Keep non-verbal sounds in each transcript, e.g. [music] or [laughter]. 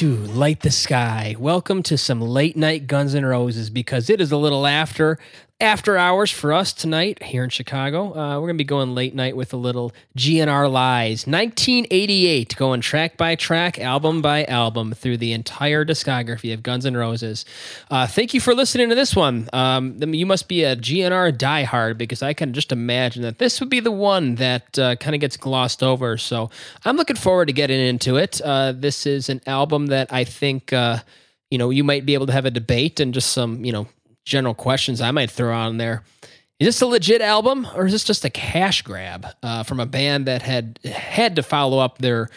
To Light the Sky. Welcome to some late night Guns N' Roses because it is a little after after hours for us tonight here in Chicago. Uh, we're to be going late night with a little GNR Lies. 1988, going track by track, album by album through the entire discography of Guns N' Roses. Uh, thank you for listening to this one. Um, you must be a GNR diehard because I can just imagine that this would be the one that uh, kind of gets glossed over. So I'm looking forward to getting into it. Uh, this is an album that I think uh, you know, you might be able to have a debate and just some, you know, general questions I might throw on there. Is this a legit album or is this just a cash grab uh, from a band that had had to follow up their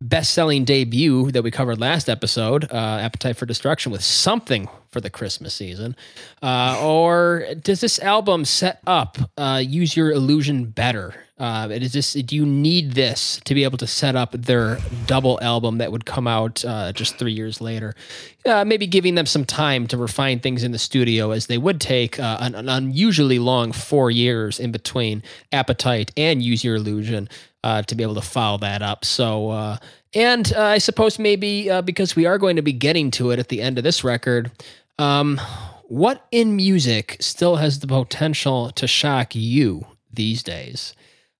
best-selling debut that we covered last episode, uh, "Appetite for Destruction," with something for the Christmas season, uh, or does this album set up uh, "Use Your Illusion" better? Uh, it is just do you need this to be able to set up their double album that would come out uh, just three years later? Uh, maybe giving them some time to refine things in the studio, as they would take uh, an, an, unusually long four years in between Appetite and Use Your Illusion uh, to be able to follow that up. So, uh, and I suppose maybe because we are going to be getting to it at the end of this record. Um, what in music still has the potential to shock you these days?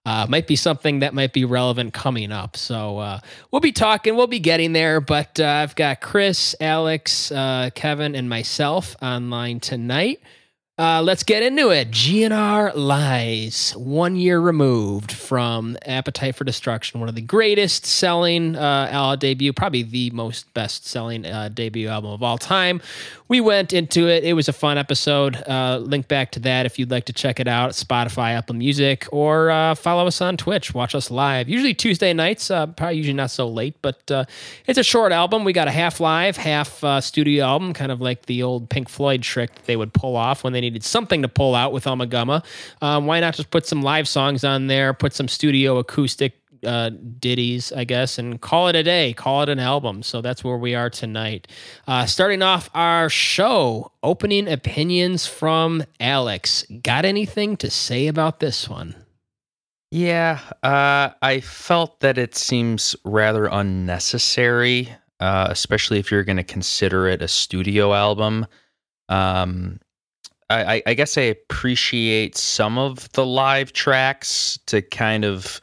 Uh, might be something that might be relevant coming up. So uh, we'll be talking, we'll be getting there. But uh, I've got Chris, Alex, uh, Kevin, and myself online tonight. Uh, let's get into it. GNR Lies, one year removed from Appetite for Destruction, one of the greatest selling uh, debut, probably the most best selling uh, debut album of all time we went into it. It was a fun episode. Uh, link back to that if you'd like to check it out. Spotify, Apple Music, or uh, follow us on Twitch. Watch us live. Usually Tuesday nights. Uh, probably usually not so late, but uh, it's a short album. We got a half live, half uh, studio album, kind of like the old Pink Floyd trick that they would pull off when they needed something to pull out with Ummagumma. Um, why not just put some live songs on there? Put some studio acoustic uh, ditties, I guess, and call it a day, call it an album. So that's where we are tonight. Uh, starting off our show, opening opinions from Alex. Got anything to say about this one? Yeah, uh, I felt that it seems rather unnecessary, uh, especially if you're going to consider it a studio album. Um, I, I guess I appreciate some of the live tracks to kind of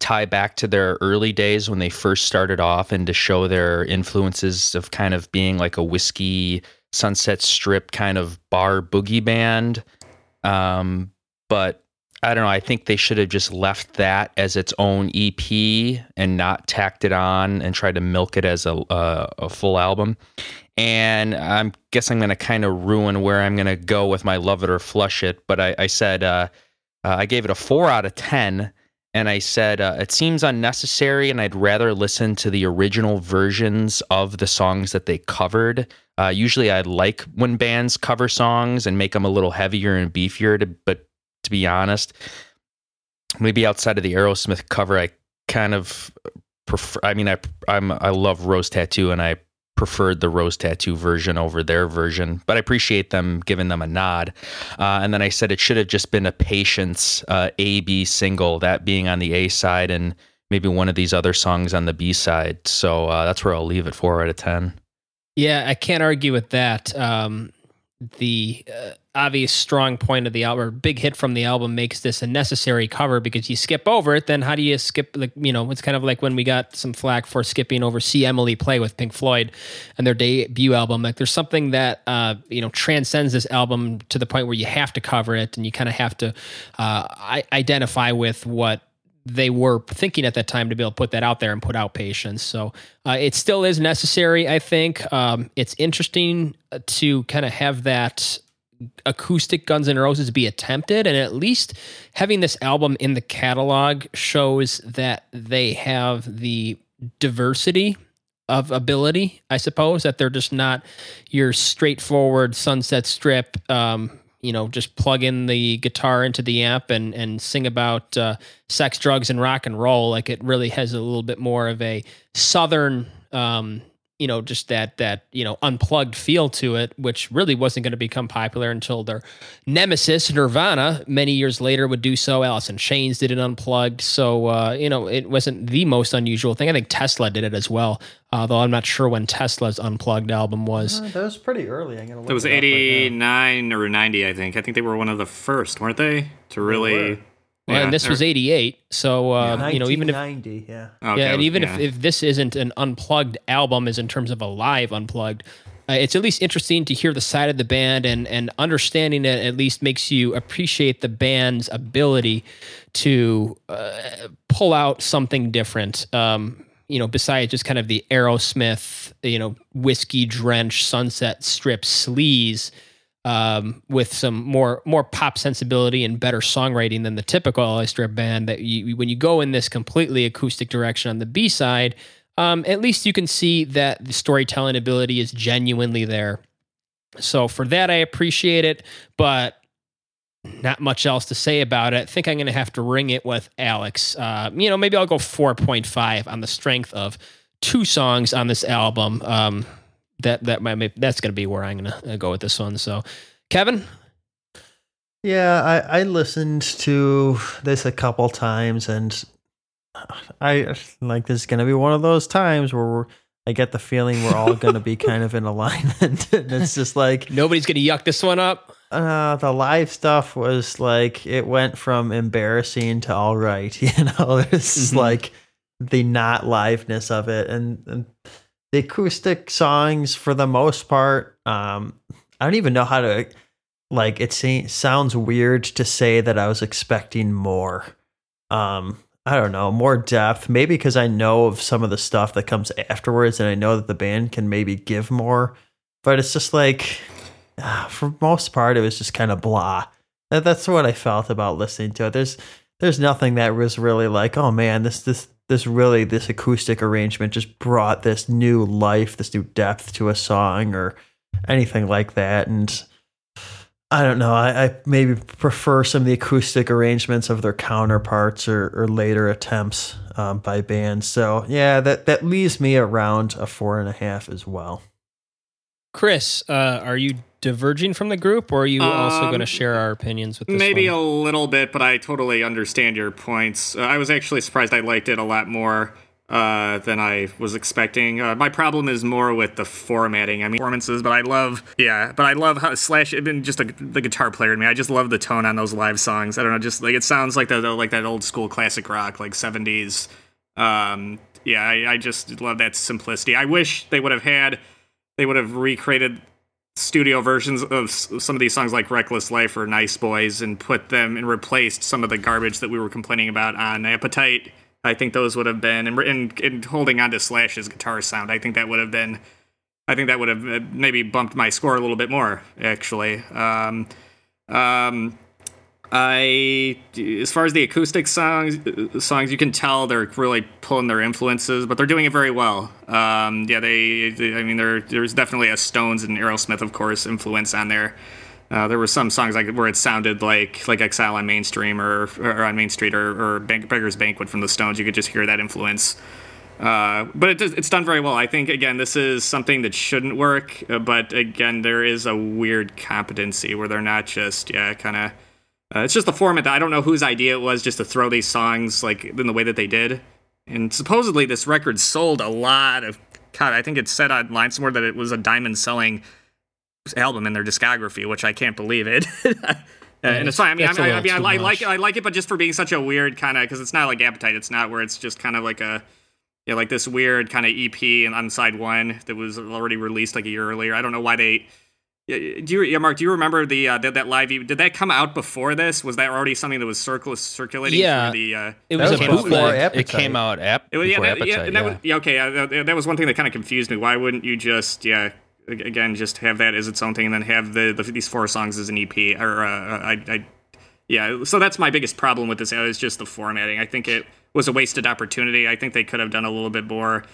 tie back to their early days when they first started off and to show their influences of kind of being like a whiskey sunset strip kind of bar boogie band. Um, but i don't know i think they should have just left that as its own ep and not tacked it on and tried to milk it as a, a, full album. And i guess i'm going to kind of ruin where i'm going to go with my love it or flush it but i, I said uh, uh, i gave it a four out of ten and I said, uh, It seems unnecessary, and I'd rather listen to the original versions of the songs that they covered. Uh, usually, I like when bands cover songs and make them a little heavier and beefier, to, but to be honest, maybe outside of the Aerosmith cover, I kind of prefer. I mean, I I'm I love Rose Tattoo, and I preferred the rose tattoo version over their version, but I appreciate them giving them a nod. Uh, and then I said it should have just been a Patience uh, A B single, that being on the A side, and maybe one of these other songs on the B side. So uh, that's where I'll leave it four out of ten. Yeah, I can't argue with that. Um, the uh, obvious strong point of the album, or big hit from the album, makes this a necessary cover because you skip over it. Then how do you skip? Like you know, it's kind of like when we got some flack for skipping over "See Emily Play" with Pink Floyd and their debut album. Like there's something that uh, you know transcends this album to the point where you have to cover it, and you kind of have to uh, identify with what they were thinking at that time to be able to put that out there and put out patience. So uh, it still is necessary, I think. Um, it's interesting to kind of have that acoustic Guns N' Roses be attempted, and at least having this album in the catalog shows that they have the diversity of ability, I suppose, that they're just not your straightforward Sunset Strip um, you know just plug in the guitar into the amp and and sing about uh, sex, drugs, and rock and roll. Like it really has a little bit more of a southern um, you know, just that that you know unplugged feel to it, which really wasn't going to become popular until their nemesis Nirvana many years later would do so. Alice in Chains did it unplugged, so uh, you know it wasn't the most unusual thing. I think Tesla did it as well, although I'm not sure when Tesla's unplugged album was. Uh, that was pretty early. I'm gonna look It was it up right 89 or 90, I think. I think they were one of the first, weren't they? To really. were. Well, and this was '88, so uh, you know even if 1990, yeah. Okay, yeah, and even yeah. if, if this isn't an unplugged album, is in terms of a live unplugged, uh, it's at least interesting to hear the side of the band and and understanding it at least makes you appreciate the band's ability to uh, pull out something different. Um, you know, besides just kind of the Aerosmith, you know, whiskey drenched Sunset Strip sleaze um, with some more more pop sensibility and better songwriting than the typical LA Strip band. That you, when you go in this completely acoustic direction on the B side, um, at least you can see that the storytelling ability is genuinely there. So for that, I appreciate it, but not much else to say about it. I think I'm going to have to ring it with Alex. Uh, you know, maybe I'll go 4.5 on the strength of two songs on this album. Um, that that might that's going to be where I'm going to go with this one. So, Kevin, Yeah, I, I listened to this a couple times, and I like this is gonna be one of those times where we're, I get the feeling we're all gonna be [laughs] kind of in alignment, [laughs] and it's just like nobody's going to yuck this one up. uh, the live stuff was like it went from embarrassing to all right, [laughs] you know. It's Mhm. like the not liveness of it, and, and the acoustic songs for the most part. Um, I don't even know how to like. It sounds weird to say that I was expecting more. Um, I don't know, more depth. Maybe because I know of some of the stuff that comes afterwards, and I know that the band can maybe give more. But it's just like, ah, for most part, it was just kind of blah. That's what I felt about listening to it. There's there's nothing that was really like, oh man, this this this really this acoustic arrangement just brought this new life, this new depth to a song or anything like that. And I don't know. I, I maybe prefer some of the acoustic arrangements of their counterparts or, or later attempts um, by bands. So yeah, that that leaves me around a four and a half as well. Chris, uh, are you diverging from the group, or are you also Um, going to share our opinions with this Maybe one? a little bit, but I totally understand your points. Uh, I was actually surprised I liked it a lot more uh, than I was expecting. Uh, my problem is more with the formatting. I mean, performances, but I love, yeah, but I love how Slash, even just a, the guitar player in me, I just love the tone on those live songs. I don't know, just like it sounds like the, the like that old school classic rock, like 70s. Um, yeah, I, I just love that simplicity. I wish they would have had, they would have recreated studio versions of some of these songs like Reckless Life or Nice Boys and put them and replaced some of the garbage that we were complaining about on Appetite. I think those would have been, and, and, and holding on to Slash's guitar sound, I think that would have been, I think that would have uh, maybe bumped my score a little bit more, actually. Um, um, I, as far as the acoustic songs, songs you can tell they're really pulling their influences, but they're doing it very well. Um, yeah, they, they, I mean, there, there's definitely a Stones and Aerosmith, of course, influence on there. Uh, there were some songs like where it sounded like like Exile on Mainstream or, or on Main Street or, or Beggar's Banquet from the Stones. You could just hear that influence. Uh, but it, it's done very well. I think again, this is something that shouldn't work. uh, But again, there is a weird competency where they're not just yeah, kind of. Uh, it's just the format that I don't know whose idea it was just to throw these songs like in the way that they did. And supposedly this record sold a lot of. God, I think it said online somewhere that it was a diamond selling album in their discography, which I can't believe it. [laughs] and it's fine. I mean, I, mean, I, I, mean, I, I like much. I like it, but just for being such a weird kind of because it's not like Appetite. It's not where it's just kind of like a yeah, like this weird kind of EP and on side one that was already released like a year earlier. I don't know why they. Yeah, Do you, yeah, Mark? Do you remember the uh, that, that live? Did that come out before this? Was that already something that was circul- circulating Yeah. through the? Uh, It was, was a before bootleg. Appetite. It came out ap- it was, yeah, before that, yeah, Appetite, and that yeah. was, yeah, okay, yeah, that, that was one thing that kind of confused me. Why wouldn't you just, yeah, again, just have that as its own thing, and then have the, the these four songs as an EP? Or uh, I, I, yeah. So that's my biggest problem with this. Is just the formatting. I think it was a wasted opportunity. I think they could have done a little bit more.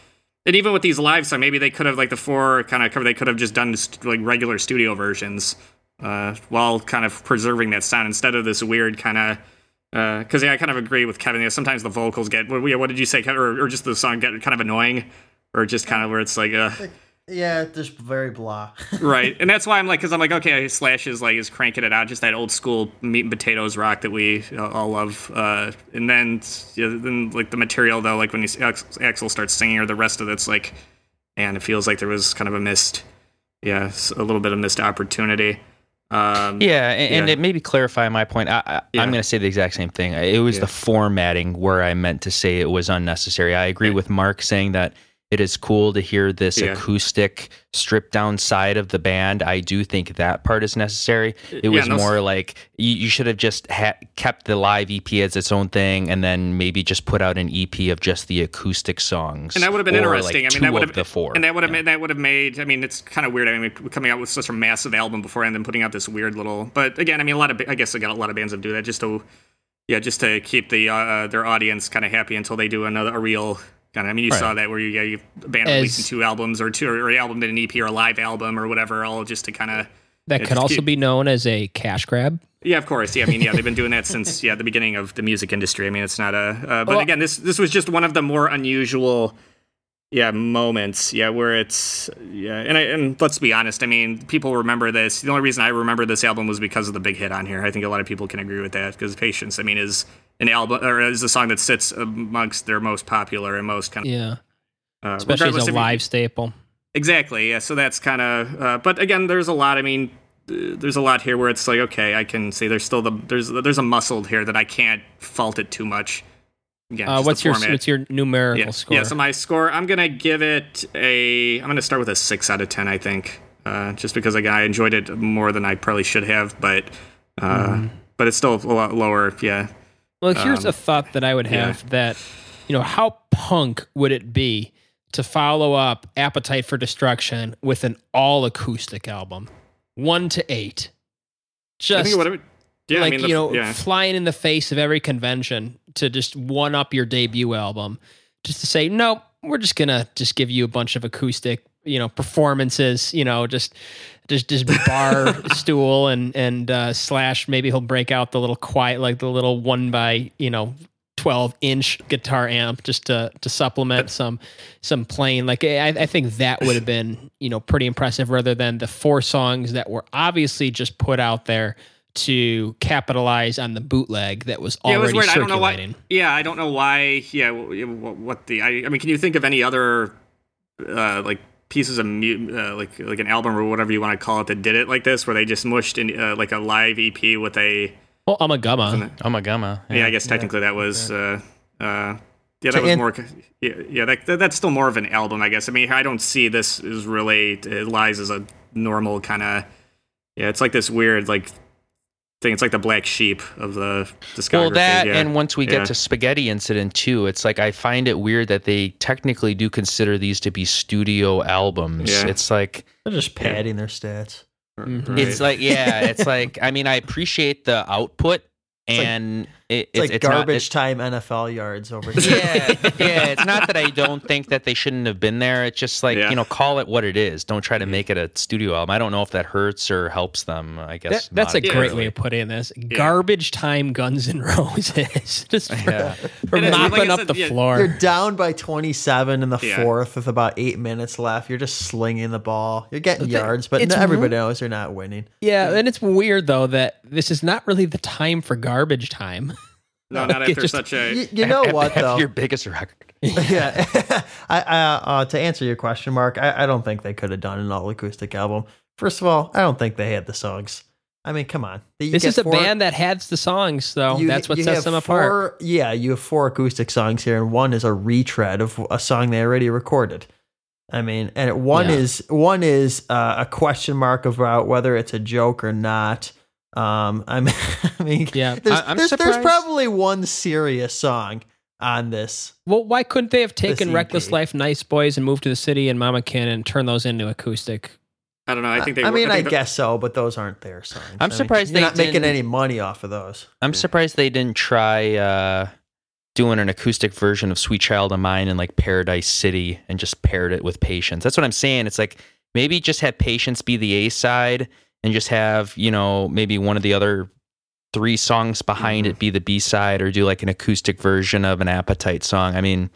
And even with these live songs, maybe they could have like the four kind of cover. They could have just done st- like regular studio versions, uh, while kind of preserving that sound instead of this weird kind of. Because yeah, I kind of agree with Kevin. Sometimes the vocals get. What, what did you say, Kevin? Or, or just the song get kind of annoying, or just kind of where it's like uh Yeah, just very blah. [laughs] right, and that's why I'm like, because I'm like, okay, Slash is like is cranking it out, just that old school meat and potatoes rock that we uh, all love. Uh, and then, yeah, then like the material though, like when you, Axl starts singing, or the rest of it's like, man, it feels like there was kind of a missed, yeah, a little bit of missed opportunity. Um, yeah, and, yeah. and it maybe clarify my point. I, I, am going to say the exact same thing. It was yeah. the formatting where I meant to say it was unnecessary. I agree with Mark saying that it is cool to hear this yeah. acoustic stripped down side of the band. I do think that part is necessary. It was yeah, more like you, you, should have just ha- kept the live EP as its own thing, and then maybe just put out an EP of just the acoustic songs. And that would have been interesting. Like I mean, that would have the four. And that would have yeah. made, that would have made. I mean, it's kind of weird. I mean, coming out with such a massive album before and then putting out this weird little. But again, I mean, a lot of I guess I got a lot of bands that do that just to. Yeah, just to keep the uh, their audience kind of happy until they do another a real I mean, you right. saw that where you, yeah, you band As, releasing two albums or two or an album and an EP or a live album or whatever, all just to kind of. That could also keep, be known as a cash grab. Yeah, of course. Yeah, I mean, yeah, they've been doing that since yeah the beginning of the music industry. I mean, it's not a. Uh, but well, again, this this was just one of the more unusual, yeah, moments. Yeah, where it's yeah, and I, and let's be honest. I mean, people remember this. The only reason I remember this album was because of the big hit on here. I think a lot of people can agree with that because Patience. I mean, is an album or is a song that sits amongst their most popular and most kind of yeah, uh, especially as a live you, staple. Exactly. Yeah. So that's kind of. Uh, but again, there's a lot. I mean, there's a lot here where it's like, okay, I can see there's still the there's there's a muscle here that I can't fault it too much. Again, uh, what's your what's your numerical yeah. score? Yeah. So my score, I'm gonna give it a. I'm gonna start with a six out of ten. I think. Uh, just because again, I enjoyed it more than I probably should have, but uh, mm. but it's still a lot lower. Yeah. Well, here's um, a thought that I would have yeah. that, you know, how punk would it be to follow up Appetite for Destruction with an all acoustic album, one to eight? Just yeah, like I mean, the, you know, yeah. flying in the face of every convention to just one up your debut album, just to say, no, we're just gonna just give you a bunch of acoustic, you know, performances, you know, just just just bar [laughs] stool and and uh, slash maybe he'll break out the little quiet like the little one by you know 12 inch guitar amp just to to supplement some some playing like I, I think that would have been you know pretty impressive rather than the four songs that were obviously just put out there to capitalize on the bootleg that was already yeah, it was weird. circulating. I don't know why, yeah, I don't know why. Yeah, what the? I, I mean, can you think of any other uh, like pieces of uh, like like an album or whatever you want to call it that did it like this, where they just mushed in uh, like a live EP with a well, Ummagumma. Ummagumma. Yeah. yeah, I guess technically yeah. that was. Uh, uh, yeah, that was more. Yeah, yeah that, that's still more of an album, I guess. I mean, I don't see this as really it lies as a normal kind of. Yeah, it's like this weird like thing. It's like the black sheep of the discography. Well, that yeah. and once we yeah. get to Spaghetti Incident too, it's like I find it weird that they technically do consider these to be studio albums. Yeah. It's like they're just padding their stats. Mm-hmm. Right. It's like yeah, it's like I mean I appreciate the output and like, it, it's, it's, like it's garbage not, time NFL yards over here. Yeah, yeah. [laughs] It's not that I don't think that they shouldn't have been there. It's just like yeah. you know, call it what it is. Don't try to make it a studio album. I don't know if that hurts or helps them. I guess that, that's a great way of putting this. Yeah. Garbage time, Guns and Roses, [laughs] just for, yeah. for mopping like up the floor. You're down by 27 in the fourth with about eight minutes left. You're just slinging the ball. You're getting yards, but everybody knows you're not winning. Yeah, and it's weird though that this is not really the time for garbage time. No, not [laughs] after just, such a. You, you know what though? Your biggest record. [laughs] yeah, [laughs] I, I uh, to answer your question, Mark, I, I don't think they could have done an all acoustic album. First of all, I don't think they had the songs. I mean, come on. You this is a four, band that has the songs, though. You, That's what sets them four, apart. Yeah, you have four acoustic songs here, and one is a retread of a song they already recorded. I mean, and one yeah. is one is uh, a question mark about whether it's a joke or not. Um, I mean, [laughs] I mean, yeah, there's, I, there's, there's, probably one serious song on this. Well, why couldn't they have taken Reckless Life, Nice Boys, and moved to the city and Mama Kin and turn those into acoustic? I don't know. I think they. I mean, I, I guess so, but those aren't their songs. I'm I surprised mean, they're not making any money off of those. I'm surprised they didn't try uh, doing an acoustic version of "Sweet Child of Mine" in like Paradise City and just paired it with Patience. That's what I'm saying. It's like maybe just have Patience be the A side and just have you know maybe one of the other three songs behind mm-hmm. it be the B side or do like an acoustic version of an Appetite song. I mean,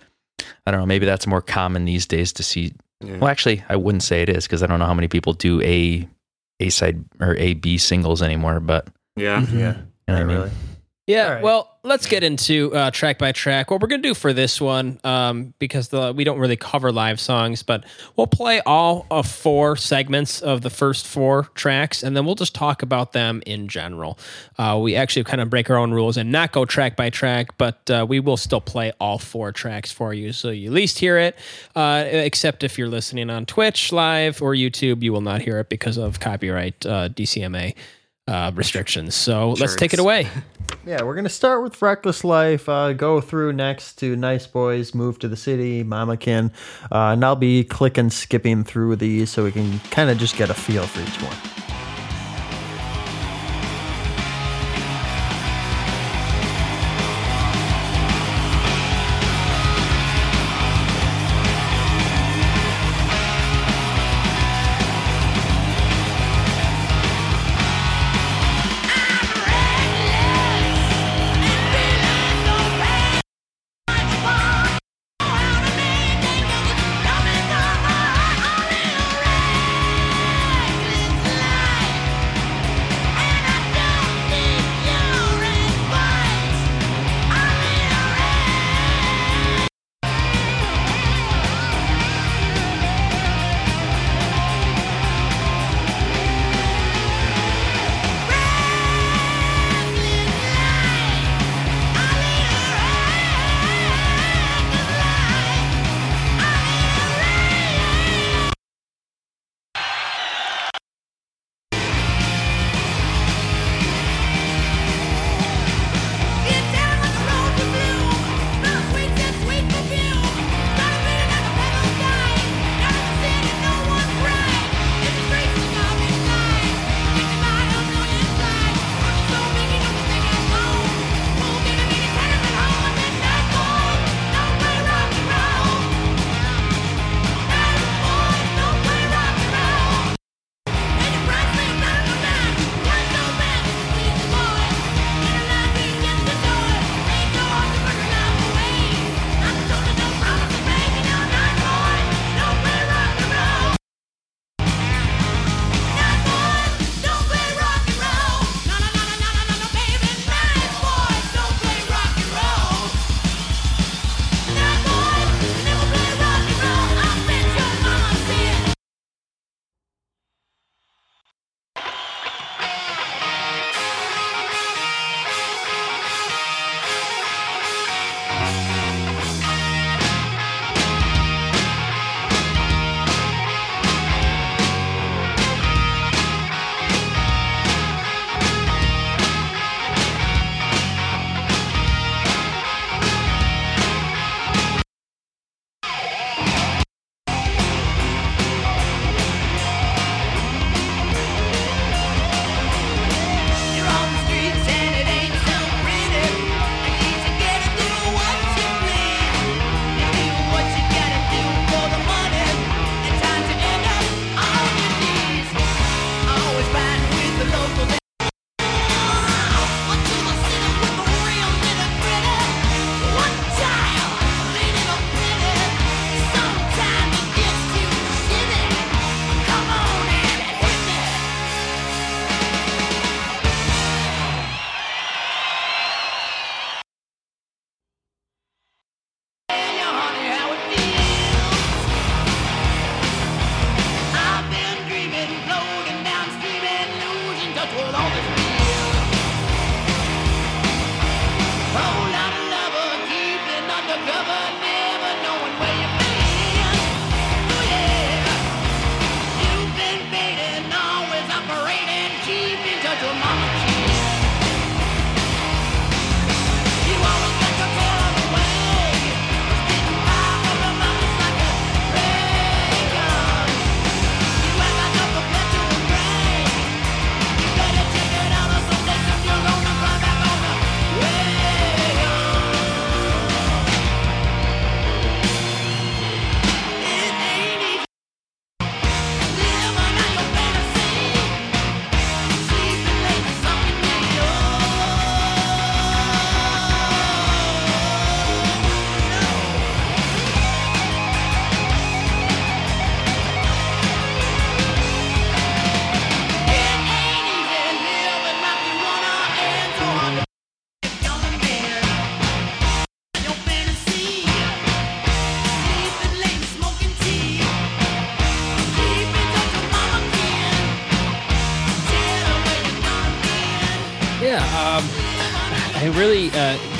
I don't know. Maybe that's more common these days to see. Yeah. Well, actually, I wouldn't say it is because I don't know how many people do a a side or a b singles anymore. But yeah. Yeah. you know what I mean? really. Yeah, All right. well, let's get into uh, track by track. What we're gonna do for this one, um, because the we don't really cover live songs, but we'll play all of four segments of the first four tracks, and then we'll just talk about them in general. Uh, we actually kind of break our own rules and not go track by track, but uh, we will still play all four tracks for you, so you at least hear it. Uh, except if you're listening on Twitch live or YouTube, you will not hear it because of copyright uh, DCMA. Uh, restrictions. So let's take it away. [laughs] Yeah, we're gonna start with Reckless Life. Uh, go through next to Nice Boys, Move to the City, Mama Kin, uh, and I'll be clicking, skipping through these so we can kind of just get a feel for each one.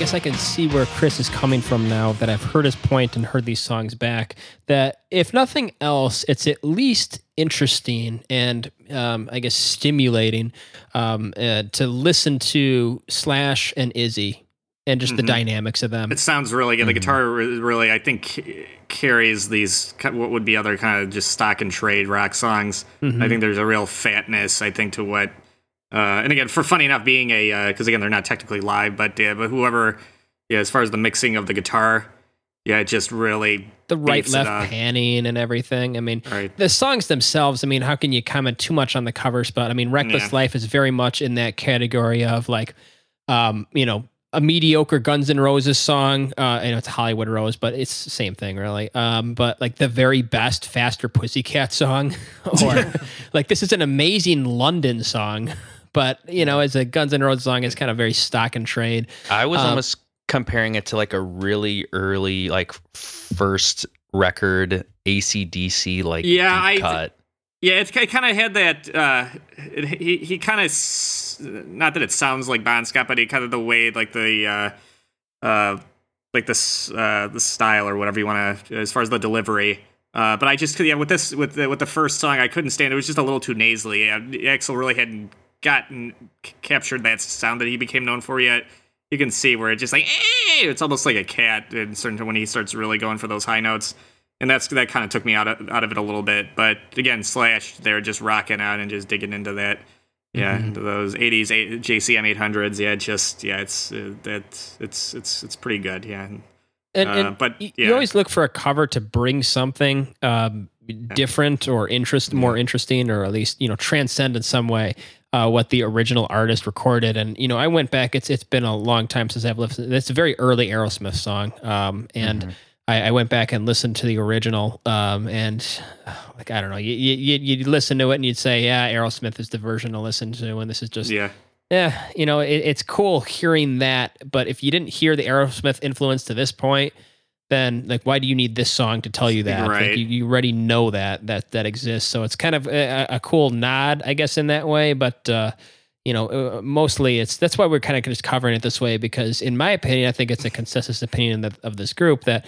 Guess I can see where Chris is coming from now that I've heard his point and heard these songs back. That if nothing else, it's at least interesting and um, I guess stimulating um, uh, to listen to Slash and Izzy and just the Mhm. dynamics of them. It sounds really good. The Mhm. guitar really, I think, carries these what would be other kind of just stock and trade rock songs. Mhm. I think there's a real fatness. I think to what, uh, and again, for funny enough, being a because again they're not technically live, but yeah, but whoever, yeah, as far as the mixing of the guitar, yeah, it just really the right left panning and everything. I mean, right. the songs themselves, I mean, how can you comment too much on the covers? But I mean, Reckless Yeah. Life is very much in that category of like, um, you know, a mediocre Guns N' Roses song. Uh, I know it's Hollywood Rose, but it's the same thing, really. Um, but like the very best Faster Pussycat song, [laughs] or [laughs] like this is an amazing London song. But you know, as a Guns N' Roses song, it's kind of very stock and trade. I was Um, almost comparing it to like a really early, like first record ACDC, like Yeah, I cut. Yeah, it's, it kind of had that. Uh, it, he he kind of not that it sounds like Bon Scott, but he kind of the way like the uh, uh, like this uh, the style or whatever you want to as far as the delivery. Uh, but I just yeah with this with the, with the first song I couldn't stand it. It was just a little too nasally. Axl really hadn't gotten c- captured that sound that he became known for yet. You can see where it's just like eh, it's almost like a cat in certain when he starts really going for those high notes and that's that kind of took me out of out of it a little bit. But again, Slash, they're just rocking out and just digging into that, yeah, Mhm. into those '80s eight- JCM 800s. Yeah, just yeah, it's uh, that it's it's it's pretty good. Yeah, And, Uh, and but, yeah. you always look for a cover to bring something um, different or interest, more interesting, or at least you know transcend in some way uh, what the original artist recorded. And you know, I went back. It's it's been a long time since I've listened. It's a very early Aerosmith song, um, and Mhm. I, I went back and listened to the original. Um, and [sighs] like I don't know, you you you'd listen to it and you'd say, yeah, Aerosmith is the version to listen to, and this is just yeah, yeah, you know, it, it's cool hearing that. But if you didn't hear the Aerosmith influence to this point, then like, why do you need this song to tell you that? Like, you, you already know that that that exists. So it's kind of a, a cool nod, I guess, in that way. But uh, you know, uh, mostly it's that's why we're kind of just covering it this way because, in my opinion, I think it's a consensus opinion of, of this group that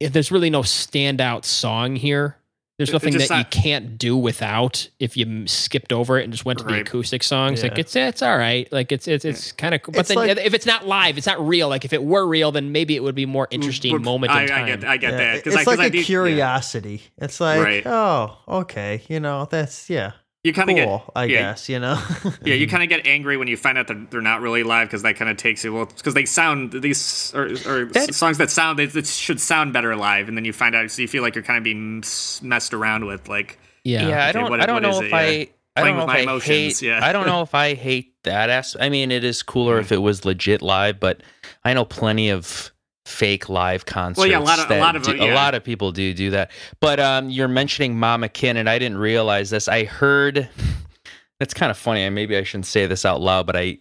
if there's really no standout song here. There's nothing that just you can't do without if you skipped over it and just went to the acoustic songs. Like Yeah. it's it's all right. Like it's it's it's kind of. But It's then like- if it's not live, it's not real. Like if it were real, then maybe it would be more interesting But moment I, in time. I get I get Yeah, that it's because I, 'cause like I a do- yeah. curiosity. It's like, Right. oh, okay, you know, that's yeah, You kind of cool. get I yeah, guess you know. [laughs] Yeah, you kind of get angry when you find out that they're not really live because that kind of takes you well because they sound these or, or That- songs that sound they, that should sound better live and then you find out so you feel like you're kind of being messed around with like yeah. Yeah, I Okay, don't. what- I don't know if it? I. Yeah. I Playing don't know with if my I emotions, hate. yeah. I don't know [laughs] if I hate that aspect. I mean, it is cooler if it was legit live, but I know plenty of fake live concerts. Well, yeah, a lot of- a lot of do- yeah. a lot of people do do that. But um, you're mentioning Mama Kin, and I didn't realize this. I heard. [laughs] That's kind of funny. Maybe I shouldn't say this out loud, but I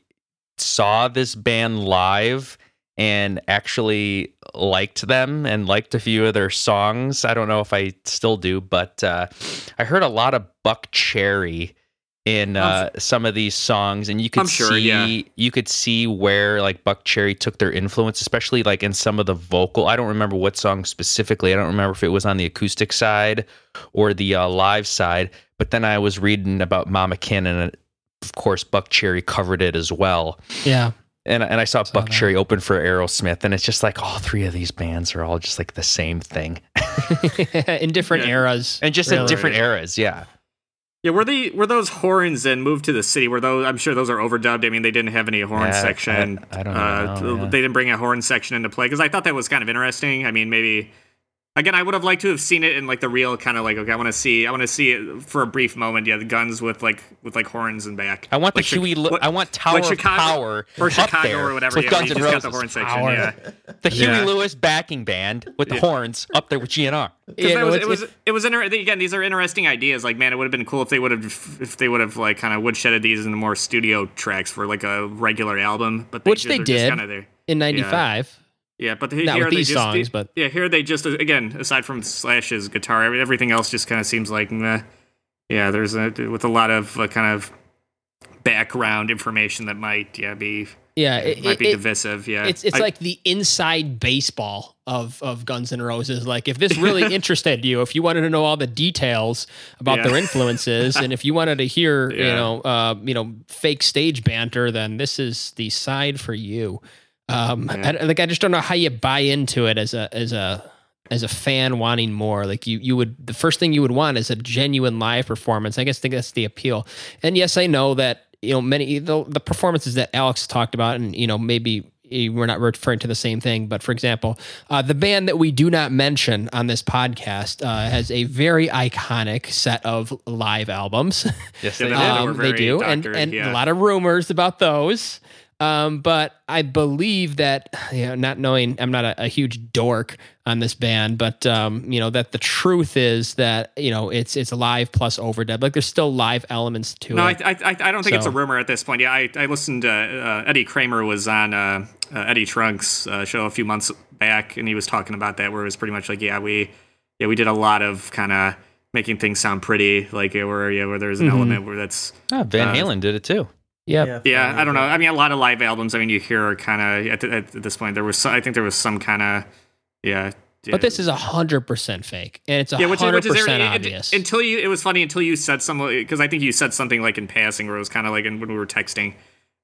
saw this band live and actually liked them and liked a few of their songs. I don't know if I still do, but uh, I heard a lot of Buckcherry in uh, some of these songs, and you could sure, see yeah. you could see where like Buckcherry took their influence, especially like in some of the vocal. I don't remember what song specifically. I don't remember if it was on the acoustic side or the uh, live side. But then I was reading about Mama Kin, and uh, of course Buckcherry covered it as well yeah. and and I saw, Saw Buck that. Cherry open for Aerosmith, and it's just like all three of these bands are all just like the same thing, [laughs] in different Yeah. eras, and just in different eras. Yeah, yeah were they were those horns and moved to the city? Were those I'm sure those are overdubbed. I mean they didn't have any horn Yeah, section. I- I don't uh, know, yeah. they didn't bring a horn section into play because I thought that was kind of interesting. I mean maybe Again, I would have liked to have seen it in like the real kind of like okay, I want to see, I want to see it for a brief moment. Yeah, the guns with like with like horns and back. I want like the Huey. Chi- Lo- I want Tower like of Chicago- Power or up Chicago there or whatever. with Yeah, Guns you N' just Roses. the horn section. Power. Yeah, The Huey Yeah. Lewis backing band with the Yeah. horns up there with GNR. Yeah, was, it was it was inter- again. These are interesting ideas. Like man, it would have been cool if they would have if they would have like kind of woodshedded these into more studio tracks for like a regular album. But they Which just, they did. Just kind of there. in '95. Yeah, but he- Not here they just, songs, but- yeah, here they just again aside from Slash's guitar, everything else just kind of seems like meh. Yeah, there's a with a lot of uh, kind of background information that might yeah be Yeah, it, it, might be it- divisive. Yeah, It's it's I- like the inside baseball of of Guns N' Roses. Like if this really [laughs] interested you, if you wanted to know all the details about Yeah. their influences, and if you wanted to hear, you know, uh, you know, fake stage banter, then this is the side for you. Um, Yeah. I, like I just don't know how you buy into it as a as a as a fan wanting more. Like you you would the first thing you would want is a genuine live performance. I guess think that's the appeal. And yes, I know that you know many the, the performances that Alex talked about, and you know maybe eh, we're not referring to the same thing. But for example, uh, the band that we do not mention on this podcast uh, has a very iconic set of live albums. Yes, [laughs] Yeah, they they did. did. Um, they very do, and and yeah. a lot of rumors about those. Um, but I believe that you know, not knowing, I'm not a, a huge dork on this band, but um, you know that the truth is that you know it's it's live plus overdub. Like there's still live elements to No, I, it. I, I I don't think it's a rumor at this point. Yeah, I, I listened to uh, Eddie Kramer was on uh, uh, Eddie Trunk's uh, show a few months back, and he was talking about that, where it was pretty much like, yeah, we, yeah, we did a lot of kind of making things sound pretty, like where yeah, where there's an Mhm. element where that's Ah, Van Uh, Halen did it too. Yep. yeah, funny, I don't know. I mean, a lot of live albums. I mean, you hear are kind of at, th- at this point there was, some, I think there was some kind of, yeah. But this is a hundred percent fake, and it's a yeah, which hundred which percent it- it- obvious. until you. It was funny until you said something because I think you said something like in passing where it was kind of like in, when we were texting,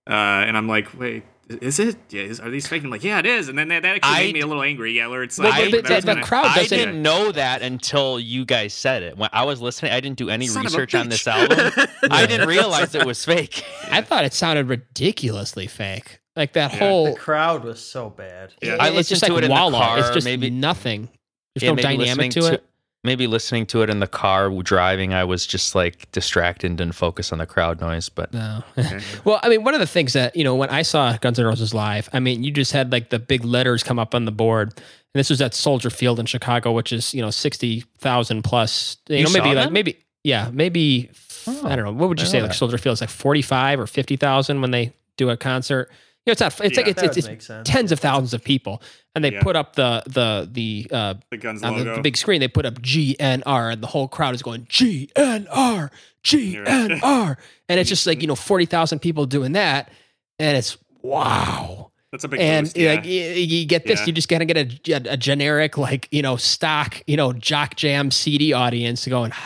uh, and I'm like, wait, is it? Yeah, is, are these fake? I'm like, yeah, it is. And then that, that actually I made me a little angry. Yeah, where it's like, but that the- the crowd I doesn't- didn't know that until you guys said it. When I was listening, I didn't do any Son research on this album. [laughs] I didn't realize it was fake. [laughs] I thought it sounded ridiculously fake. Like that Yeah. whole. The crowd was so bad. Yeah. I it's listened just to like it in the Walla. it's car, just maybe- nothing. There's Yeah, no maybe dynamic listening to it. Maybe listening to it in the car driving, I was just like distracted and didn't focus on the crowd noise. But No. [laughs] [laughs] well, I mean, one of the things that, you know, when I saw Guns N' Roses live, I mean, you just had like the big letters come up on the board. And this was at Soldier Field in Chicago, which is, you know, 60,000 plus, you, You know, maybe saw like, them? maybe, yeah, maybe, Oh, I don't oh, know. What would you say? know Like that. Soldier Field is like 45 or 50,000 when they do a concert. You know, it's not, it's Yeah. like, it's, it's, it's tens of thousands of people. And they Yeah. put up the, the, the, uh, the guns on the, the big screen, they put up GNR, and the whole crowd is going GNR, GNR, and it's just like you know forty thousand people doing that, and it's wow. That's a big And boost, yeah. like you, you get this, Yeah. you just gotta get a, a, a generic like you know stock you know jock jam CD audience going. [sighs]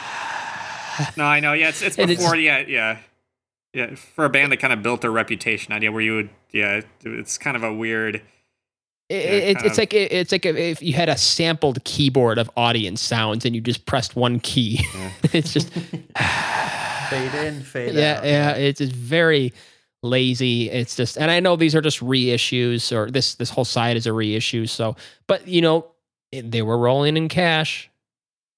No, I know. Yeah, it's it's And it's- before. yeah, yeah, yeah. For a band that kind of built their reputation on yeah, where you would yeah, it's kind of a weird. It, Yeah, it's it's of. like it's like if you had a sampled keyboard of audience sounds and you just pressed one key. [laughs] it's just [laughs] Fade in, fade yeah, out. yeah. It's just very lazy. It's just, and I know these are just reissues, or this this whole side is a reissue. So, but you know, they were rolling in cash.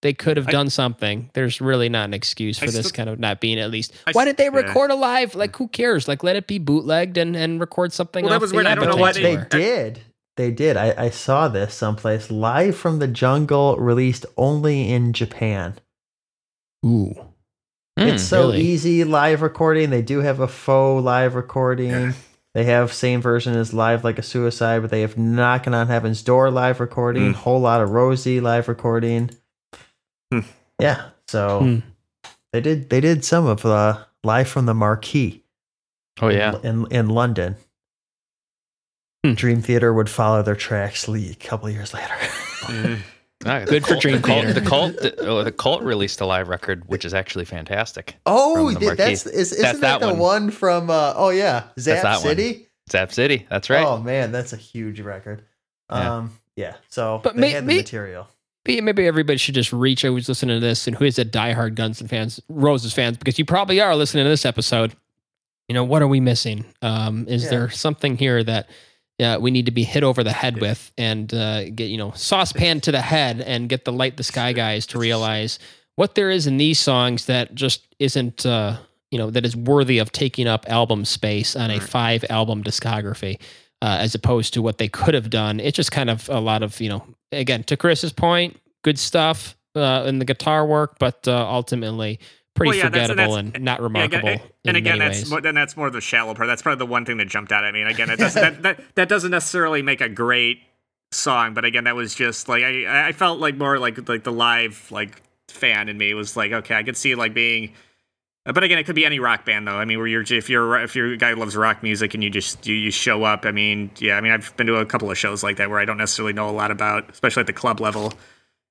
They could have I- done something. There's really not an excuse for I this still- kind of not being at least. I Why s- did they yeah. record a live? Like, who cares? Like, let it be bootlegged and and record something. Well, that was the weird. I don't know Appetite why They they- did. They did. I, I saw this someplace. Live from the Jungle, released only in Japan. Ooh, it's so really? easy live recording. They do have a faux live recording. Yeah. They have same version as live like a suicide, but they have knocking on heaven's door live recording. Mm. Whole lot of Rosie live recording. Hmm. Yeah, so Hmm. they did. They did some of the live from the Marquee. oh yeah, in in London. Hmm. Dream Theater would follow their tracks a couple years later. Yeah. [laughs] Ah, the Good for Cult- Dream the Cult, Theater. The cult, the, oh, the cult released a live record, which is actually fantastic. oh, From the did- that's is, isn't That's that, that the one. one, from? Uh, oh yeah, Zap that one. City. Zap City, that's right. Oh man, that's a huge record. Yeah. Um, yeah. So, But they may- had the may- material. Maybe maybe everybody should just reach out who's listening to this and who is a diehard Guns and fans, Roses fans, because you probably are listening to this episode. You know, what are we missing? Um, is Yeah. there something here that uh, we need to be hit over the head with and uh, get, you know, saucepan to the head and get the light the sky guys to realize what there is in these songs that just isn't, uh, you know, that is worthy of taking up album space on a five album discography uh, as opposed to what they could have done. It's just kind of a lot of, you know, again, to Chris's point, good stuff uh, in the guitar work, but uh, ultimately pretty Well, yeah, that's- forgettable that's- and not Yeah, again- remarkable. and in again, that's ways. more, then that's more the shallow part. That's probably the one thing that jumped out at me. And again, it doesn't, [laughs] that, that that doesn't necessarily make a great song, but again, that was just like I I felt like more like like the live like fan in me was like okay, I could see like being Uh, but again, it could be any rock band though. I mean, where you're if you're if you're a guy who loves rock music and you just you, you show up. I mean, yeah. I mean, I've been to a couple of shows like that where I don't necessarily know a lot about, especially at the club level.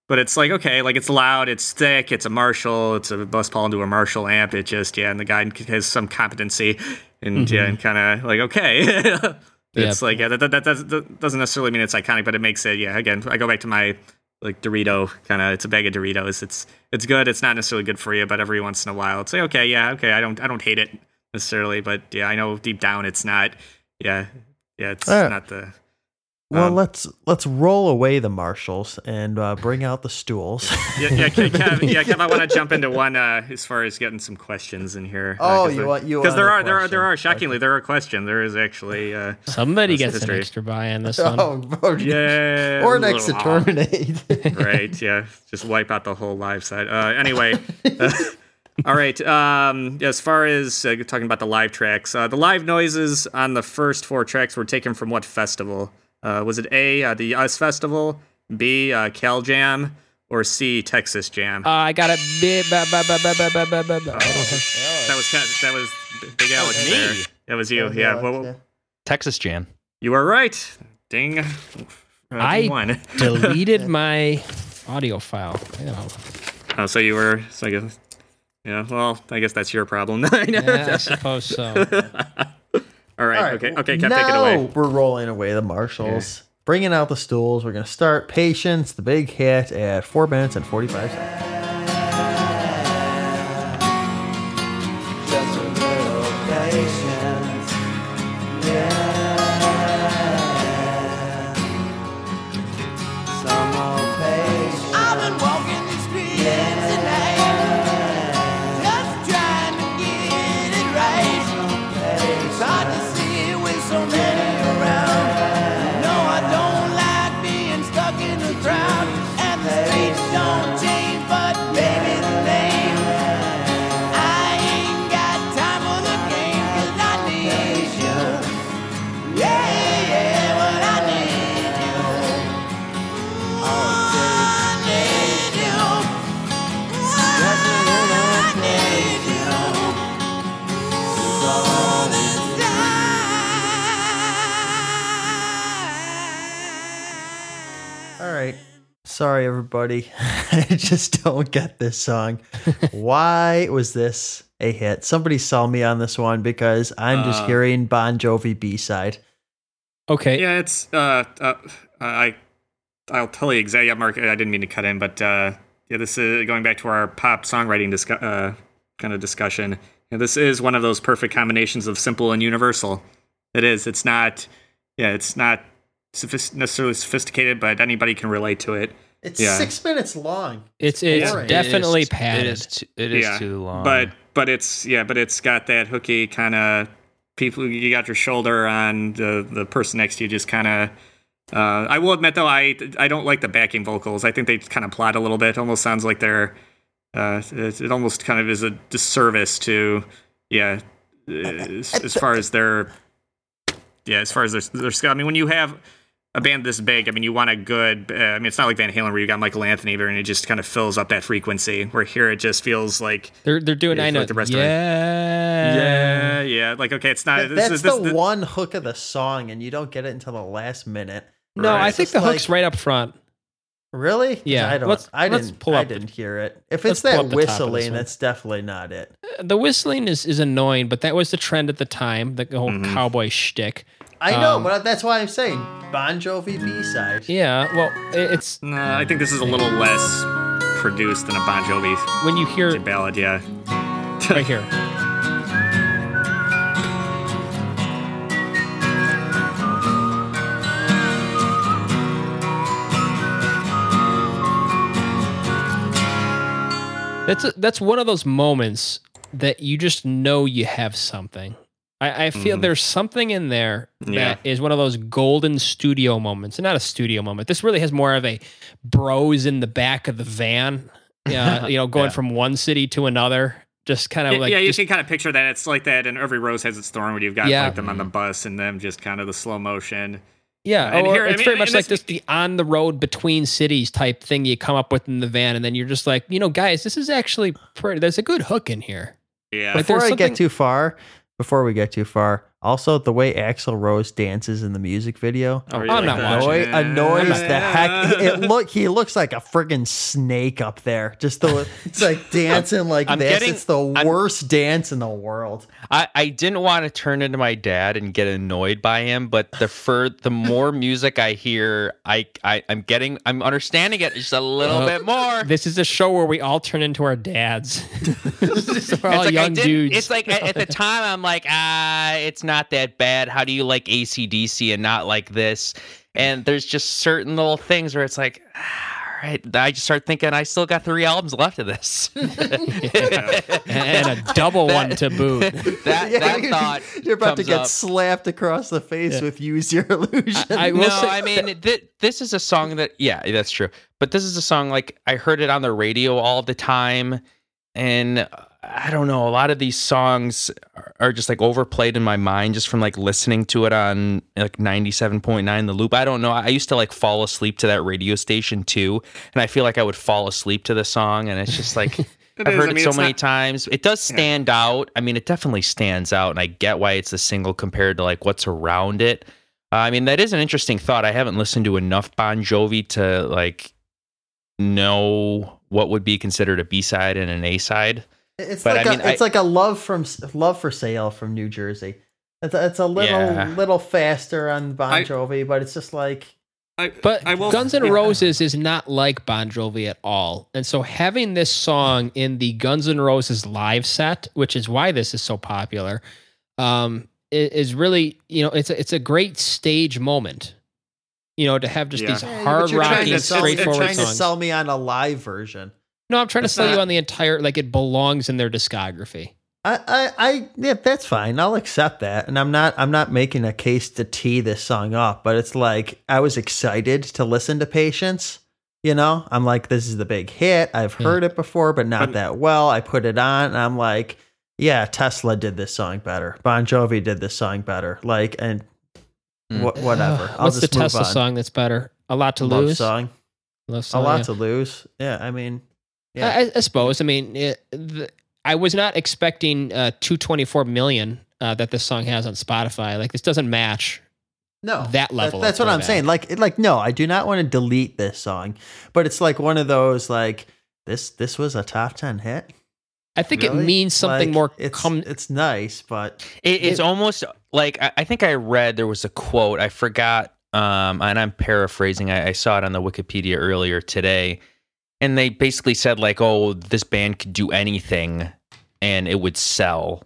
But it's like okay, like it's loud, it's thick, it's a Marshall, it's a bus Paul into a Marshall amp. It just yeah, and the guy has some competency, and yeah, mm-hmm. and kind of like okay. [laughs] It's like yeah, that, that, that, that doesn't necessarily mean it's iconic, but it makes it yeah. Again, I go back to my like Dorito kind of. It's a bag of Doritos. It's it's good. It's not necessarily good for you, but every once in a while, it's like okay, yeah, okay. I don't I don't hate it necessarily, but yeah, I know deep down it's not. Yeah, yeah, it's not the. Well, Um, let's let's roll away the Marshalls and uh, bring out the stools. [laughs] Yeah, yeah, Kev, Kev, [laughs] yeah, Kev, I want to jump into one uh, as far as getting some questions in here. Oh, you want- you because there are a there are there are question. shockingly there are questions. There is actually uh, Somebody That's gets an history. extra buy on this [laughs] one. oh, bro, yeah, or a next to terminate. right yeah just wipe out the whole live side uh, anyway uh, all right um, as far as uh, talking about the live tracks uh, the live noises on the first four tracks were taken from what festival uh, was it a uh, the us festival b uh, cal jam or c texas jam Uh, I got a bit. Ba, ba, ba, ba, ba, ba, ba, ba, ba. I don't have- that was kind that was big alex me. there that was you yeah, well, Texas Jam. you were right ding [laughs] I- you [laughs] deleted my audio file. I oh so you were so I guess yeah well i guess that's your problem [laughs] I. Yeah, I suppose so. All right, All right, okay, okay, now Kev, take it away. we're rolling away the Marshalls, bringing out the stools. We're gonna start patience, the big hit at four minutes and forty five seconds. Sorry, everybody. [laughs] I just don't get this song. [laughs] Why was this a hit? Somebody saw me on this one because I'm just Uh, hearing Bon Jovi B side. Okay. Yeah, it's uh, uh I I'll tell you exactly. Yeah, Mark, I didn't mean to cut in, but uh, yeah, this is going back to our pop songwriting discu- uh, kind of discussion. Yeah, this is one of those perfect combinations of simple and universal. It is. It's not. Yeah, it's not sophist- necessarily sophisticated, but anybody can relate to it. It's Yeah. six minutes long. It's it's boring. definitely it is, padded. It is, too, it is yeah, too long. But but it's yeah, but it's got that hooky kind of people. You got your shoulder on the the person next to you, just kind of. Uh, I will admit though, I I don't like the backing vocals. I think they kind of plot a little bit. Almost sounds like they're. Uh, it, it almost kind of is a disservice to, yeah, as, as far as their, yeah, as far as their, their skill. I mean, when you have a band this big, I mean, you want a good. Uh, I mean, it's not like Van Halen where you got Michael Anthony there and it just kind of fills up that frequency. Where here it just feels like they're they're doing. Yeah, I know. like the rest of it. yeah. yeah, yeah. Like okay, it's not. Th- That's is this, the this- one hook of the song, and you don't get it until the last minute. No, Right. I think Just the hook's right up front. Really? Yeah, I don't. let's- I let's didn't. pull I up the- didn't hear it. If it's that up the top of this whistling, that's definitely not it. The whistling is, is annoying, but that was the trend at the time. The whole Mhm. cowboy shtick. I know, Um, but that's why I'm saying Bon Jovi B side. Yeah. Well, it's No, I think this is a little less produced than a Bon Jovi when you hear ballad. Yeah. [laughs] right here. That's a, that's one of those moments that you just know you have something. I, I feel Mhm. there's something in there that Yeah. is one of those golden studio moments, and not a studio moment. This really has more of a bros in the back of the van, [laughs] uh, you know, going Yeah. from one city to another, just kind of Yeah, like yeah, you just- can kind of picture that. It's like that, and every rose has its thorn. When you've got Yeah. like them on the bus, and them just kind of the slow motion. Yeah, And or here- I it's mean, very much like this- this the on the road between cities type thing you come up with in the van, and then you're just like, you know, guys, this is actually pretty. There's a good hook in here. Yeah. But before there's I get too far, before we get too far, also the way Axl Rose dances in the music video Or you I'm not that? annoy, annoys the heck. It [laughs] look he looks like a friggin' snake up there. Just the it's like dancing like I'm this. getting- it's the I'm- worst dance in the world. I, I didn't want to turn into my dad and get annoyed by him, but the fur the more [laughs] music I hear, I, I I'm getting I'm understanding it just a little Uh, bit more. This is a show where we all turn into our dads. [laughs] We're all It's like young dudes. It's like at, at the time I'm like, ah, it's not that bad. How do you like ACDC and not like this? And there's just certain little things where it's like, ah, all right. I just start thinking I still got three albums left of this. [laughs] and a double one to boot. [laughs] that Yeah, that [laughs] you're- thought You're about to get up. slapped across the face Yeah. with "Use Your Illusion." I will no, say- I mean th- this is a song that yeah, that's true. But this is a song like I heard it on the radio all the time, and uh, I don't know. A lot of these songs are, are just like overplayed in my mind just from like listening to it on like ninety seven point nine The Loop. I don't know. I used to like fall asleep to that radio station too, and I feel like I would fall asleep to the song, and it's just like. [laughs] It I've is. heard I it so many not- times. It does stand out. I mean, it definitely stands out, and I get why it's a single compared to like what's around it. Uh, I mean, that is an interesting thought. I haven't listened to enough Bon Jovi to like know what would be considered a B side and an A side. It's But like I a, mean, I- it's like a love from love for sale from New Jersey. It's a, it's a little Yeah. little faster on Bon I- Jovi, but it's just like I, But I will, Guns N' yeah. Roses is not like Bon Jovi at all. And so having this song in the Guns N' Roses live set, which is why this is so popular, um, is really, you know, it's a, it's a great stage moment. You know, to have just Yeah. these hard you're rocking, to sell- you're straightforward trying to songs. sell me on a live version. No, I'm trying to It's sell you on the entire, like it belongs in their discography. I, I, I, yeah, that's fine. I'll accept that, and I'm not, I'm not making a case to tee this song up, but it's like I was excited to listen to Patience. You know, I'm like, this is the big hit. I've Yeah. heard it before, but not But- that well. I put it on, and I'm like, yeah, Tesla did this song better. Bon Jovi did this song better. Like, and Hmm. wha- whatever. [sighs] I'll What's the move Tesla on. song that's better? A lot to Love lose. song. Love A lot yeah. to lose. Yeah, I mean, yeah. I, I suppose. I mean, it, the, I was not expecting uh, 224 million uh, that this song has on Spotify. Like this doesn't match. no that level that's of what i'm saying like like no i do not want to delete this song but it's like one of those like this this was a top 10 hit I think it means something Like, more. it's Com- it's nice but It, it's It- almost like I, I think I read there was a quote. I forgot, um, and I'm paraphrasing. I, I saw it on the Wikipedia earlier today, and they basically said like, "Oh, this band could do anything, and it would sell."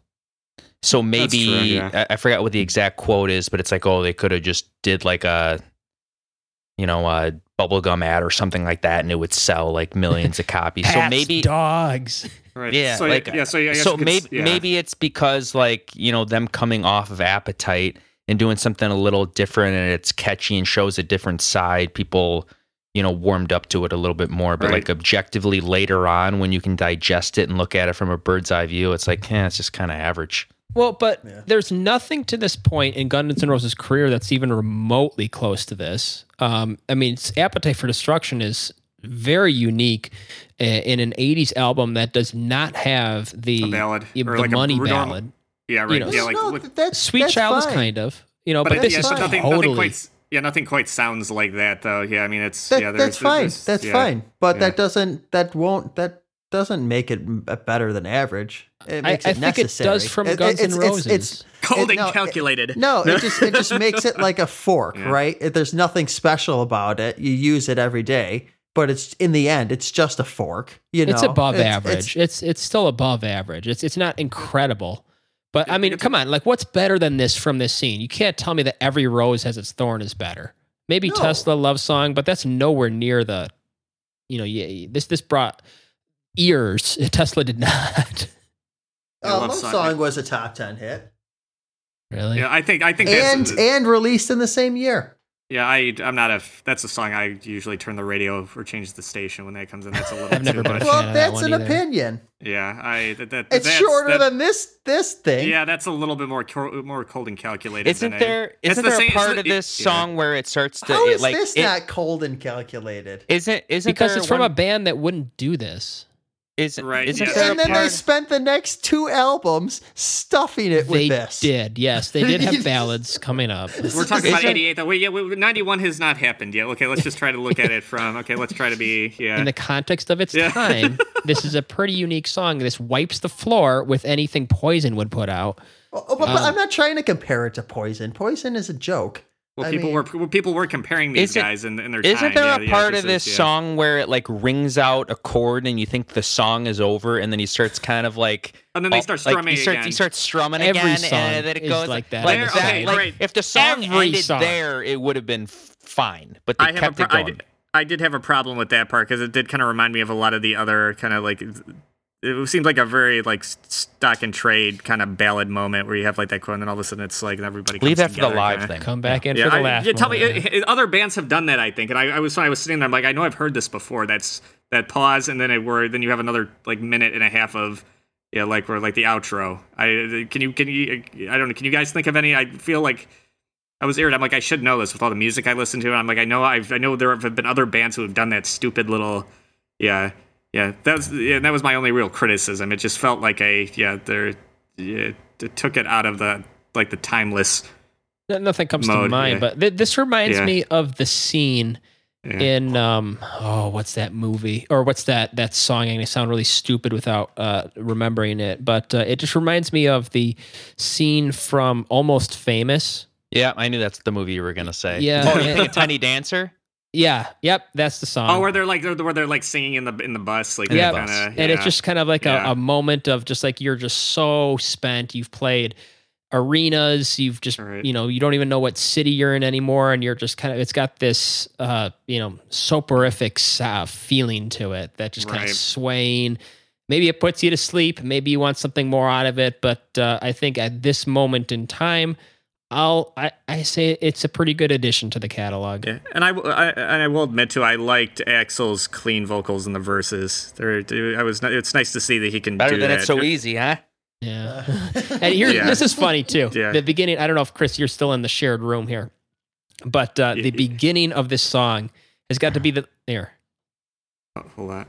So maybe true, yeah. I, I forgot what the exact quote is, but it's like, "Oh, they could have just did like a, you know, a bubblegum ad or something like that, and it would sell like millions of copies." so maybe dogs. Right. Yeah, So, like, yeah. So, yeah, I so maybe yeah. maybe it's because like you know them coming off of appetite and doing something a little different and it's catchy and shows a different side people you know warmed up to it a little bit more but Right. like objectively later on when you can digest it and look at it from a bird's eye view it's like yeah it's just kind of average Well, but Yeah. there's nothing to this point in Guns N' Roses' career that's even remotely close to this. Um, I mean, Appetite for Destruction is very unique uh, in an '80s album that does not have the ballad, the or like money ballad. Yeah. Right. know, yeah. Like. no, with- that's Sweet that's Child is kind of, you know, but but, this yeah, is but nothing, totally. nothing quite. Yeah. Nothing quite sounds like that though. Yeah. I mean, it's That, yeah. That's fine there's- that's yeah. fine but yeah. that doesn't that won't that doesn't make it better than average it makes I, makes I it think it does from It- Guns it's, N' Roses. it's- Cold it- and no, it- calculated. No, [laughs] it just it just makes it like a fork, Yeah. right? It- There's nothing special about it. You use it every day, but it's in the end, it's just a fork. You know, it's above It's- average. it's- It's, it's still above average. It's it's not incredible, but I I mean, come on, like what's better than this from this scene? You can't tell me that every rose has its thorn is better. Maybe No. Tesla love song, but that's nowhere near the. You know, yeah, this this brought ears. [laughs] Tesla did not. Yeah, uh, Love Love Song. Song was a top ten hit, really? Yeah. I think. I think and that's. and released in the same year. Yeah. I. I'm not a. f- That's a song I usually turn the radio or change the station when that comes in. That's a little. I've never too been a much. fan Well, of that that's one an either. opinion. Yeah. I. That, that, It's that's- shorter that- than this this thing. Yeah, that's a little bit more more cold and calculated. isn't than I- there It's isn't the there same- a part of this yeah. song where it starts to How it, is like this it, not cold and calculated? isn't isn't because there it's from one- a band that wouldn't do this. Isn't Right, isn't yeah. and a then they spent the next two albums stuffing it with They this. did, yes, they did have [laughs] ballads coming up. We're talking about Isn't- 88. Though. Wait, yeah, wait, 91 has not happened yet. Okay, let's just try to look at it from. Okay, let's try to be. Yeah. In the context of its Yeah. [laughs] time, this is a pretty unique song. This wipes the floor with anything Poison would put out. Oh, but, but Um, I'm not trying to compare it to Poison. Poison is a joke. Well, I people mean- were well, people were comparing these Isn't- guys in, in their Isn't time. there yeah, a yeah, part of this yeah. song where it like rings out a chord and you think the song is over and then he starts kind of like And then they all- start like, strumming he starts, again. He starts strumming Every again song and then it is goes like that Like, on that- side. like, right. if the song Every ended song. there, it would have been fine. But they I kept pro- it I going. did, I did have a problem with that part because it did kind of remind me of a lot of the other kind of like it seems like a very like stock and trade kind of ballad moment where you have like that quote and then all of a sudden it's like everybody comes Leave that for the live kinda. thing. Come back in Yeah, for the I, last yeah, tell one. me, uh, uh, other bands have done that, I think, and I, I was I was sitting there, I'm like, I know I've heard this before. That's that pause, and then it were then you have another like minute and a half of yeah, like where like the outro. I can you can you I don't know, can you guys think of any? I feel like I was irritated. I'm like, I should know this with all the music I listen to. And I'm like, I know I've I know there have been other bands who have done that stupid little yeah. Yeah, that was yeah, that was my only real criticism. It just felt like a yeah, there yeah, it took it out of the like the timeless No- Nothing comes to mind, yeah. but th- this reminds Yeah. me of the scene yeah. in um oh what's that movie or what's that that song? I'm gonna sound really stupid without uh, remembering it, but uh, it just reminds me of the scene from Almost Famous. Yeah, I knew that's the movie you were gonna say. Yeah. Oh, you think a Tiny Dancer? Yeah, yep, that's the song. Oh, where they're like where they're like singing in the in the bus, like Yeah, kind of, and it's just kind of like Yeah. a, a moment of just like you're just so spent. You've played arenas. You've just Right. you know you don't even know what city you're in anymore, and you're just kind of it's got this uh you know soporific uh, feeling to it that just kind Right. of swaying. Maybe it puts you to sleep. Maybe you want something more out of it. But uh, I think at this moment in time, I'll I, I say it's a pretty good addition to the catalog. Yeah, and I, I and I will admit too, I liked Axl's clean vocals in the verses. There, I was. It's nice to see that he can Better do than that. it's so easy, huh? Yeah. [laughs] and here, Yeah. this is funny too. Yeah. The beginning, I don't know if Chris, you're still in the shared room here, but uh, the beginning of this song has got to be the there. Oh, hold on.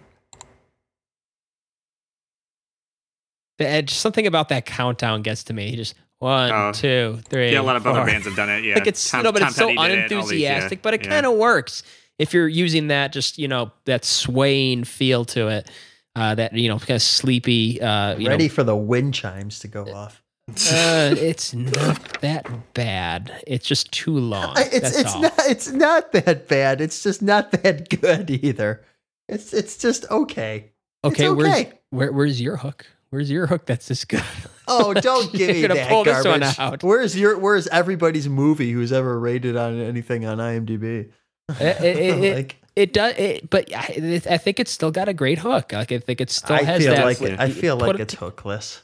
The edge, something about that countdown gets to me. He just one, Oh. two, three. Yeah, a lot of other bands have done it. Yeah, Like it's Tom- no, but Tom it's so Petty did it, these, yeah, unenthusiastic, but it yeah. kind of works if you're using that just you know that swaying feel to it. Uh, that you know, kind of sleepy. Uh, you Ready know, for the wind chimes to go off. uh, [laughs] it's not that bad. It's just too long. I- it's That's it's all. not it's not that bad. It's just not that good either. It's it's just okay. It's Okay, where's where, where's your hook? Where's your hook that's this good? Oh, don't give [laughs] You're me gonna that pull this one garbage. out. Where's your Where's everybody's movie who's ever rated on anything on IMDb? it, it, it, like it does, eh, it, but I, I think it's still got a great hook. Like I think it still I has feel that. like it, I feel like it- it's hookless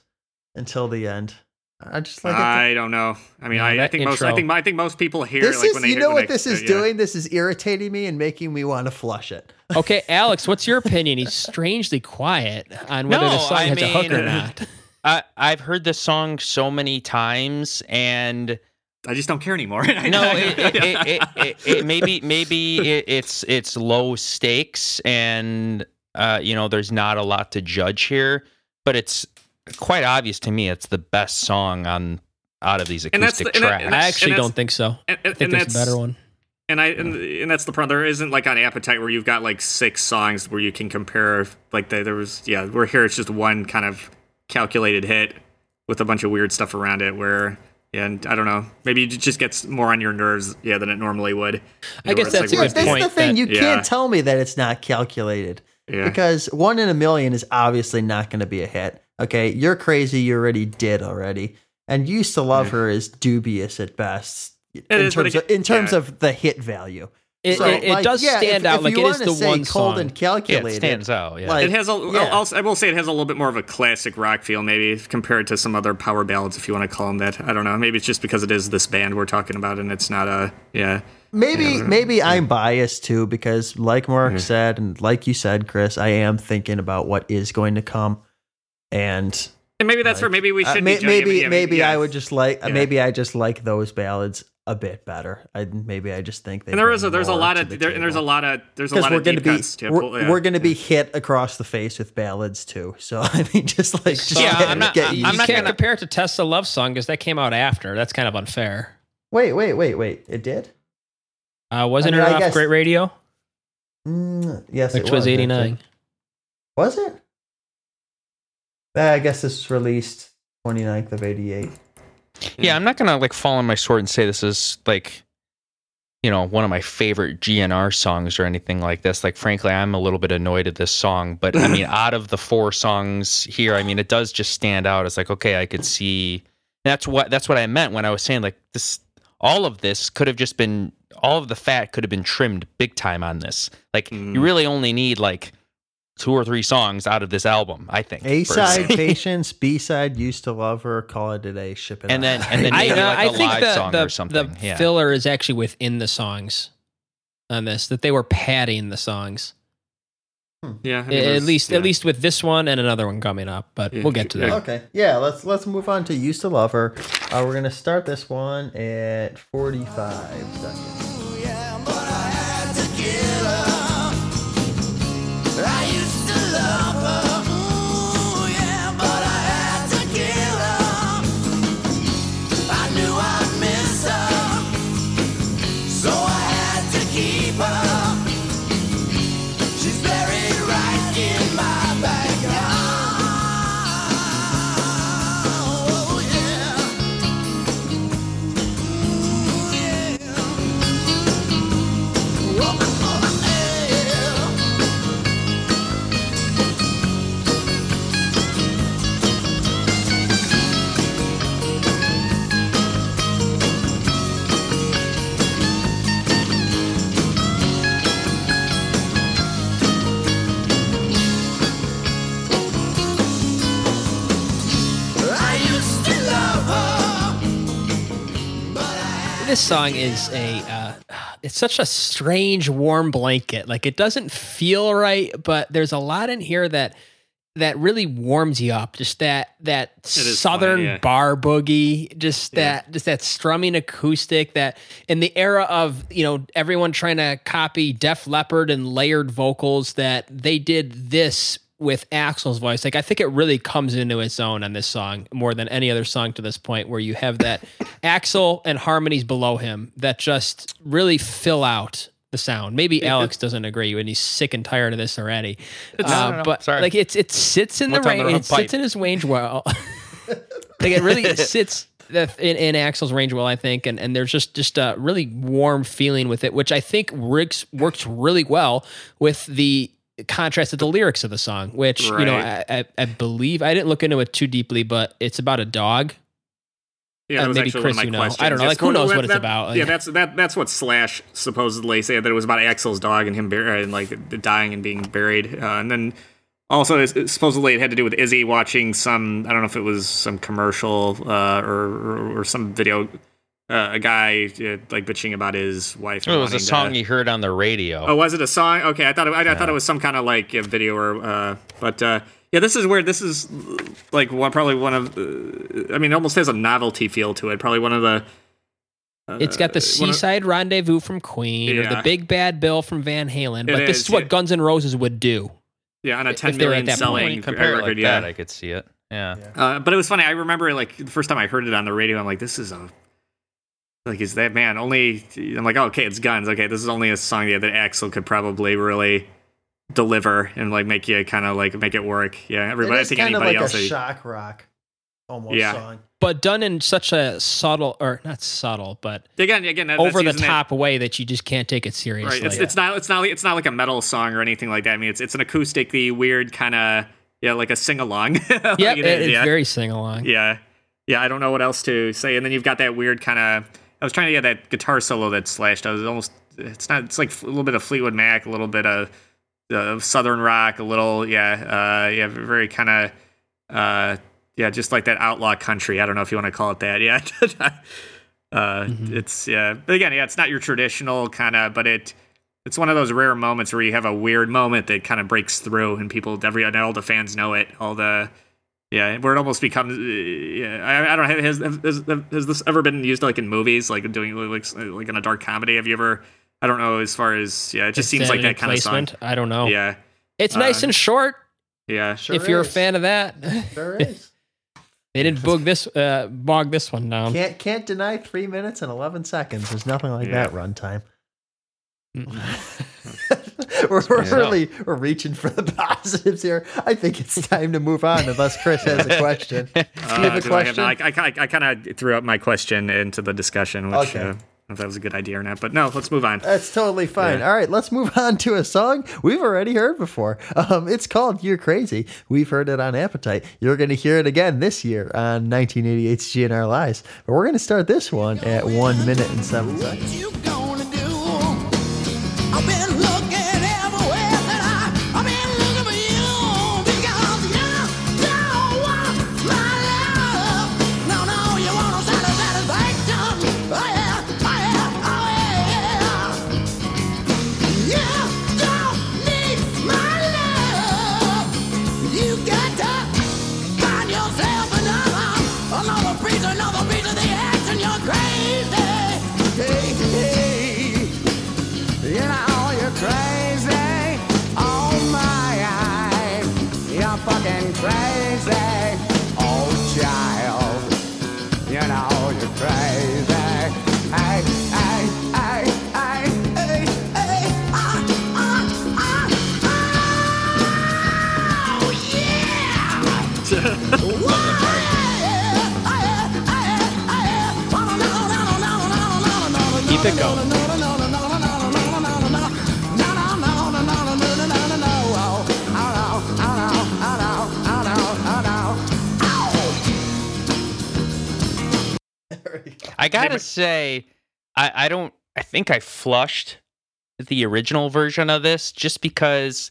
until the end. I just like. I don't know. I mean, No, I, I that think most. I intro- think I think most people hear This like is when they you hear- know what they- this is yeah. doing. This is irritating me and making me want to flush it. Okay, Alex, what's your [laughs] opinion? He's strangely quiet on whether the No, song I has a hook or not. [laughs] I, I've heard this song so many times, and I just don't care anymore. [laughs] no, it, it, it, it, it, it maybe maybe it, it's it's low stakes, and uh, you know, there's not a lot to judge here, but it's quite obvious to me it's the best song on out of these acoustic the- and that- tracks. and I actually don't think so. and, I think there's that's a better one. And I and, and that's the problem. There isn't like on Appetite where you've got like six songs where you can compare. Like the, there was, yeah. Where here it's just one kind of calculated hit with a bunch of weird stuff around it. Where and I don't know. Maybe it just gets more on your nerves, yeah, than it normally would. You I know, guess that's a good That's point the thing. that- you Yeah. can't tell me that it's not calculated Yeah. because one in a million is obviously not going to be a hit. Okay, you're crazy. You already did already, and used to love Yeah. her is dubious at best in is, terms of in terms of the hit value. It, So, it, it like, does yeah, stand if, out if like you it is wanna the say one cold song. and yeah, calculated. it stands out. Yeah. Like- It has a. Yeah. I'll, I will say it has a little bit more of a classic rock feel, maybe compared to some other power ballads, if you want to call them that. I don't know. Maybe it's just because it is this band we're talking about, and it's not a. Yeah. Maybe Yeah, maybe I'm biased too because like Mark said and like you said, Chris, I am thinking about what is going to come, and And maybe that's Like, where maybe we uh, should may- be. maybe yeah, maybe yeah. I would just like Yeah. maybe I just like those ballads a bit better. I maybe I just think they And there is a, there's a lot of the there, and there's a lot of there's a because lot we're of going to deep be cuts to we're, yeah. we're going to be hit across the face with ballads too. So [laughs] I mean, just like just Yeah, get- I'm not- get I'm used not to can't gonna- compare it to Tesla Love Song because that came out after. That's kind of unfair. Wait, wait, wait, wait! It did. Uh, wasn't I mean, it I off guess- Great Radio, Mm, yes, which it was was eighty actually. nine? Was it? I guess this was released 29th of 88. Yeah, I'm not gonna like fall on my sword and say this is like, you know, one of my favorite GNR songs or anything like this. Like, frankly, I'm a little bit annoyed at this song, but I mean, [laughs] out of the four songs here, I mean, it does just stand out. It's like, okay, I could see. That's what that's what I meant when I was saying like this. All of this could have just been all of the fat could have been trimmed big time on this. Like, you Mm. really only need like two or three songs out of this album. I think A side. [laughs] Patience. B side, Used to Love Her. Call It a Day. Ship It And Out. then- and then I, maybe like I a think live the, song the, or something, the yeah. filler is actually within the songs on this. That they were padding the songs. yeah I mean, at least yeah. at least with this one and another one coming up. But Yeah, we'll get to that. Okay, yeah. Let's let's move on to "Used to Love Her." Uh, we're gonna start this one at 45 seconds. Yeah, This song is a uh, it's such a strange warm blanket. Like it doesn't feel right, but there's a lot in here that that really warms you up. Just that that southern funny, yeah. bar boogie, just Yeah. that just that strumming acoustic that in the era of, you know, everyone trying to copy Def Leppard and layered vocals that they did this with Axl's voice. Like I think it really comes into its own on this song more than any other song to this point where you have that [laughs] Axl and harmonies below him that just really fill out the sound. Maybe Alex doesn't agree and he's sick and tired of this already. Uh, no, no, but Sorry. like it's it sits in the What's the range. It sits in his range well. [laughs] [laughs] like it really sits in, in Axl's range well, I think, and and there's just just a really warm feeling with it, which I think works works really well with the contrast of the lyrics of the song, which you know I, I, I believe I didn't look into it too deeply, but it's about a dog. Yeah, Uh, maybe Chris, you know. I don't know, Yes, like, who knows that- what it's that- about, yeah, like- that's that. That's what Slash supposedly said that it was about Axl's dog and him bur- and like dying and being buried, uh, and then also it's- it's supposedly it had to do with Izzy watching some. I don't know if it was some commercial uh, or, or or some video. Uh, a guy uh, like bitching about his wife. it was a song to- he heard on the radio. Oh, was it a song? Okay, I thought it, I, I thought it was some kind of like a video or, uh, but uh, yeah, this is where this is like one probably one of, uh, I mean, it almost has a novelty feel to it. Probably one of the. Uh, It's got the one of- Seaside Rendezvous from Queen or the Big Bad Bill from Van Halen, It but this is, is what yeah. Guns N' Roses would do. yeah, on a if ten they were million at that point. When selling you compare it record. like yeah, that, I could see it. Yeah. Uh, but it was funny. I remember like the first time I heard it on the radio, I'm like, this is a like is that man only? I'm like, oh, okay, it's Guns. Okay, this is only a song yeah, that Axl could probably really deliver and like make you kind of like make it work. Yeah, everybody. it I think kind of like else. a would- shock rock almost Yeah. song. But done in such a subtle or not subtle, but again, again, that, over the using that- top way that you just can't take it seriously. Right. It's, it's not. It's not. Like, it's not like a metal song or anything like that. I mean, it's it's an acoustically weird kind of yeah, like a sing along. [laughs] Yep, it- it's yeah. very sing along. yeah, yeah. I don't know what else to say. And then you've got that weird kind of. I was trying to get that guitar solo that Slash does. It's almost. It's not. It's like a little bit of Fleetwood Mac, a little bit of uh, Southern rock, a little yeah, uh, yeah, very kind of. Uh, yeah, just like that outlaw country. I don't know if you want to call it that. [laughs] Yeah. uh, It's yeah, but again, yeah, it's not your traditional kind of, but it it's one of those rare moments where you have a weird moment that kind of breaks through, and people, every and all the fans know it. All the Yeah, where it almost becomes. Uh, yeah, I, I don't know. Has, has has this ever been used like in movies, like doing like like in a dark comedy? Have you ever? I don't know. As far as yeah, it just seems like that kind of song. I don't know. Yeah, It's nice Uh, and short. yeah. Sure if you're a fan of that, Sure [laughs] is. they didn't bog this uh, bog this one down. Can't can't deny three minutes and eleven seconds. There's nothing like Yeah. that runtime. [laughs] We're, we're really we're reaching for the [laughs] positives here. I think it's time to move on, unless Chris has a question. [laughs] Do you have a Uh, do I, question? I, I, I kind of threw up my question into the discussion, which Okay. uh, if that was a good idea or not. But no, let's move on. That's totally fine. Yeah. All right, let's move [laughs] on to a song we've already heard before. Um, it's called "You're Crazy." We've heard it on Appetite. You're going to hear it again this year on 1988's GNR Lies. But we're going to start this one at one minute and seven seconds. Keep it going. I gotta say, I, I don't. I think I flushed the original version of this just because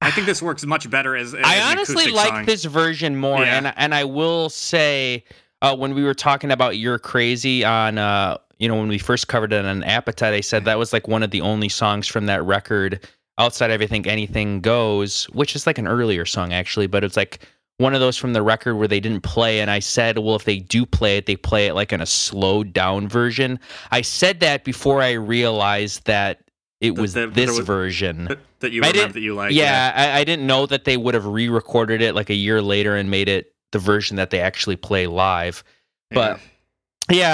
I think this works much better as. as I honestly like song. this version more, Yeah. and and I will say uh, when we were talking about "You're Crazy" on uh, you know when we first covered it on Appetite, I said that was like one of the only songs from that record outside of I think "Anything Goes," which is like an earlier song actually, but it's like one of those from the record where they didn't play. And I said, well, if they do play it, they play it like in a slowed down version. I said that before I realized that it was that this there was- version. that, that you remember that you like. yeah, I, I didn't know that they would have re-recorded it like a year later and made it the version that they actually play live. But yeah,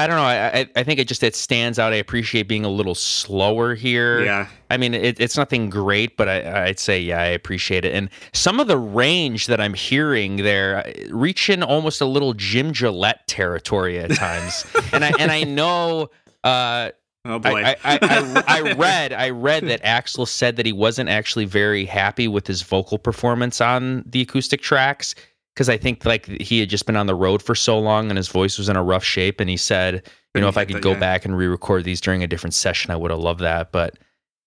I don't know. I, I I think it just it stands out. I appreciate being a little slower here. yeah. I mean, it, it's nothing great, but I, I'd say yeah, I appreciate it. And some of the range that I'm hearing there, reaching almost a little Jim Gillette territory at times. [laughs] and I and I know. Uh, Oh boy. I, I, I, [laughs] I read I read that Axl said that he wasn't actually very happy with his vocal performance on the acoustic tracks because I think like he had just been on the road for so long and his voice was in a rough shape and he said you know if I could go Yeah. back and re-record these during a different session I would have loved that but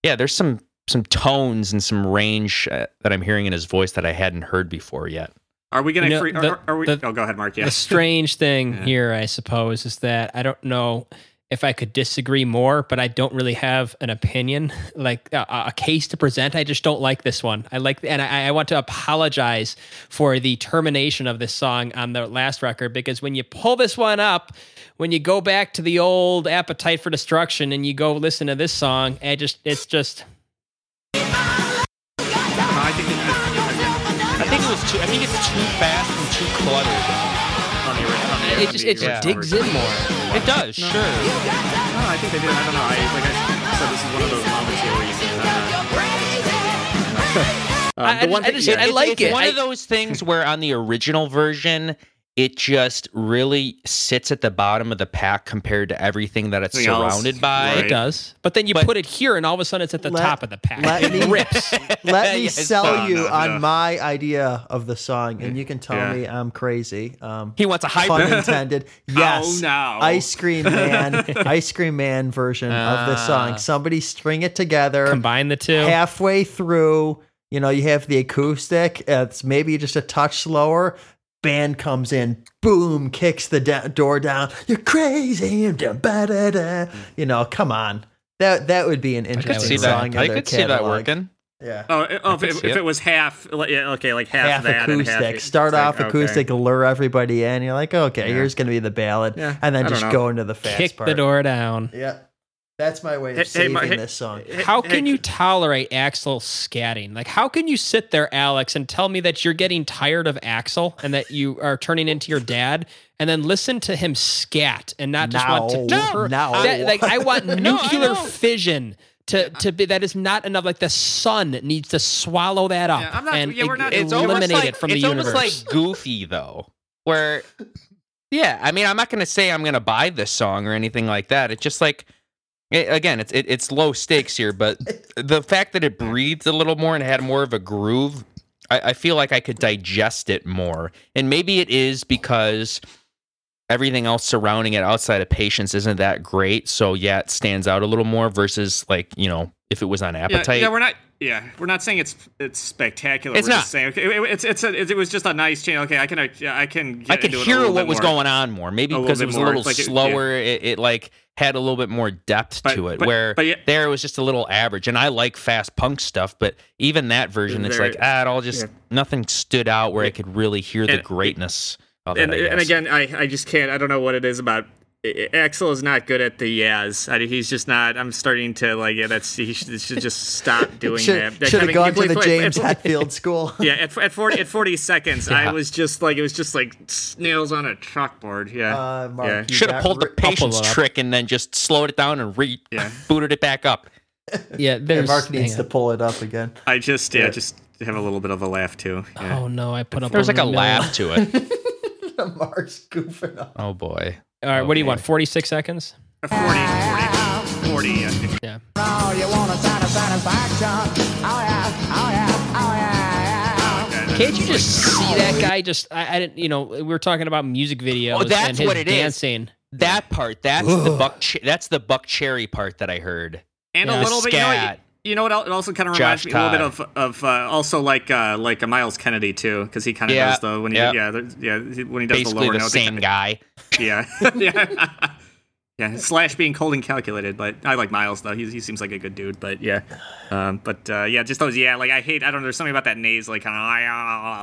yeah there's some some tones and some range uh, that I'm hearing in his voice that I hadn't heard before yet are we gonna? You know, free, the- are, are we? the- oh, go ahead, Mark. Yeah. The strange thing [laughs] Yeah. here, I suppose, is that I don't know if I could disagree more, but I don't really have an opinion, [laughs] like uh, a, a case to present. I just don't like this one. I like, and I, I want to apologize for the termination of this song on the last record because when you pull this one up, when you go back to the old Appetite for Destruction and you go listen to this song, I just, it's just. I I think it was too I think it's too fast and too cluttered the, ori- on the, It just, it just Yeah. digs in more. it does sure No, I think they did. I don't know. I like I said, this is one of those moments here where you can. Uh, [laughs] um, I- I the one just- I just- yeah, I It's- like it's it. one I- of those things where on the original version, it just really sits at the bottom of the pack compared to everything that it's Everything else, surrounded by. right. It does. But then you But- put it here and all of a sudden it's at the Let- top of the pack. let it me- rips. [laughs] Let me Yes. sell you no, on no. my idea of the song, and you can tell Yeah. me I'm crazy. Um, He wants a pun hybrid. [laughs] intended. Yes. Oh, no. Ice Cream Man, [laughs] Ice Cream Man version of the Ah. song. Somebody string it together. Combine the two. halfway through, you know, you have the acoustic. It's maybe just a touch slower. Band comes in, boom, kicks the da- door down. You're crazy. and da- ba- da- da. You know, come on. That that would be an I could interesting see song. in I their could see that working. Yeah. Oh, it- oh if, it, if it. it was half, yeah, okay, like half, half that and acoustic. half, Start it's like, off okay. acoustic, lure everybody in. You're like, okay, Yeah. here's gonna be the ballad, Yeah, and then I just go into the fast Kick part. the door down. Yeah, that's my way of Hey, hey, saving Mar- hey- this song. Hey- How hey, can you tolerate Axl scatting? Like, how can you sit there, Alex, and tell me that you're getting tired of Axl and that you are turning into your dad, and then listen to him scat and not just want to No. tur- No. That- like, I want [laughs] nuclear know. fission. To, to be that is not enough. Like the sun needs to swallow that up Yeah, I'm not- and yeah, we're not- It's eliminate like it from the universe. it's the almost universe. like goofy though, where yeah, I mean, I'm not gonna say I'm gonna buy this song or anything like that. It's just like it, again, it's it, it's low stakes here, but [laughs] the fact that it breathed a little more and had more of a groove, I, I feel like I could digest it more. And maybe it is because everything else surrounding it outside of patience isn't that great. So yeah, it stands out a little more versus like you know if it was on Yeah, appetite. yeah, we're not. Yeah, we're not saying it's it's spectacular. It's we're not. Just saying, okay, it, it's it's a, it, was just a nice change. Okay, I can uh, I can. Get I could into it a hear what was more. going on more. Maybe A because it was a little Like slower. It, it like had a little bit more depth But- to it. but- where but yeah- there it was just a little average. And I like fast punk stuff, but even that version, it's Very- like ah, it all just yeah. nothing stood out where I could really hear the And- greatness of And, it. I and again, I, I just can't. I don't know what it is about. I- I- Axl is not good at the yaz. I, he's just not. I'm starting to like. Yeah, that's he should, should just stop [laughs] doing Should, that. should have gone to the at- James at- Hetfield [laughs] School. Yeah, at, at 40 at 40 seconds, I was just like it was just like snails on a chalkboard. Yeah. Uh, Mark, Yeah. you Should have pulled the patience trick and then just slowed it down and re Yeah. booted it back up. [laughs] yeah, Yeah, there's Mark needs to pull it up again. I just yeah, Yeah. just have a little bit of a laugh too. Yeah. Oh no, I put up. There was like a over laugh to it. Mark's goofing up. Oh boy. All right, what do you want? Forty six seconds. 40, 40, 40, I think. Yeah. Oh, you want a satisfaction? Oh yeah, oh yeah, oh yeah, yeah. Can't you just see that guy? Just I, I didn't. You know, we were talking about music videos Oh, that's and his what it is. dancing. That part, that's the buck Ch- that's the Buckcherry part that I heard. And Yeah. a little bit, you know, what, Scat. You know what? It also kind of reminds Josh me a little bit of of uh, also like uh, like a Myles Kennedy too, because he kind of Yeah, does the when he yeah. yeah yeah when he does the lower the notes. same guy. Yeah, [laughs] yeah, yeah. Slash being cold and calculated, but I like Myles though. He he seems like a good dude, but yeah, um, but uh, yeah, just those yeah. Like I hate I don't know. There's something about that naze like kind of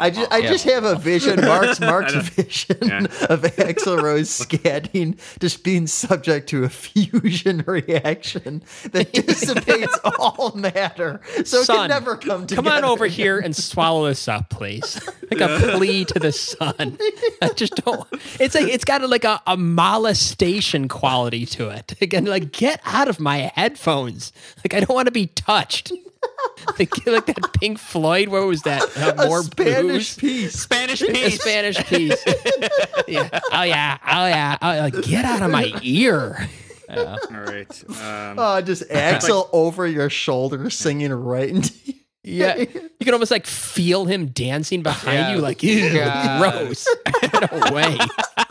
I just, I Yeah. just have a vision, Mark's [laughs] Mark's vision Yeah. [laughs] of Axl Rose scatting just being subject to a [laughs] fusion reaction that dissipates all matter, so it can never come together. Come on over here and swallow this up, please. Like a plea to the sun. I just don't. It's like it's got a, like a, a molestation quality to it. [laughs] Again, like get out of my headphones. Like I don't want to be touched. [laughs] like, like that Pink Floyd. What was that? Uh, A more Spanish booze? piece. Spanish A piece. Spanish piece. [laughs] yeah. Oh yeah. Oh yeah. Oh, like, get out of my ear. All right. Um, Oh, just Axl over your shoulder singing right into You. Yeah, you can almost like feel him dancing behind Yeah. you, like ew, God. gross. Get away.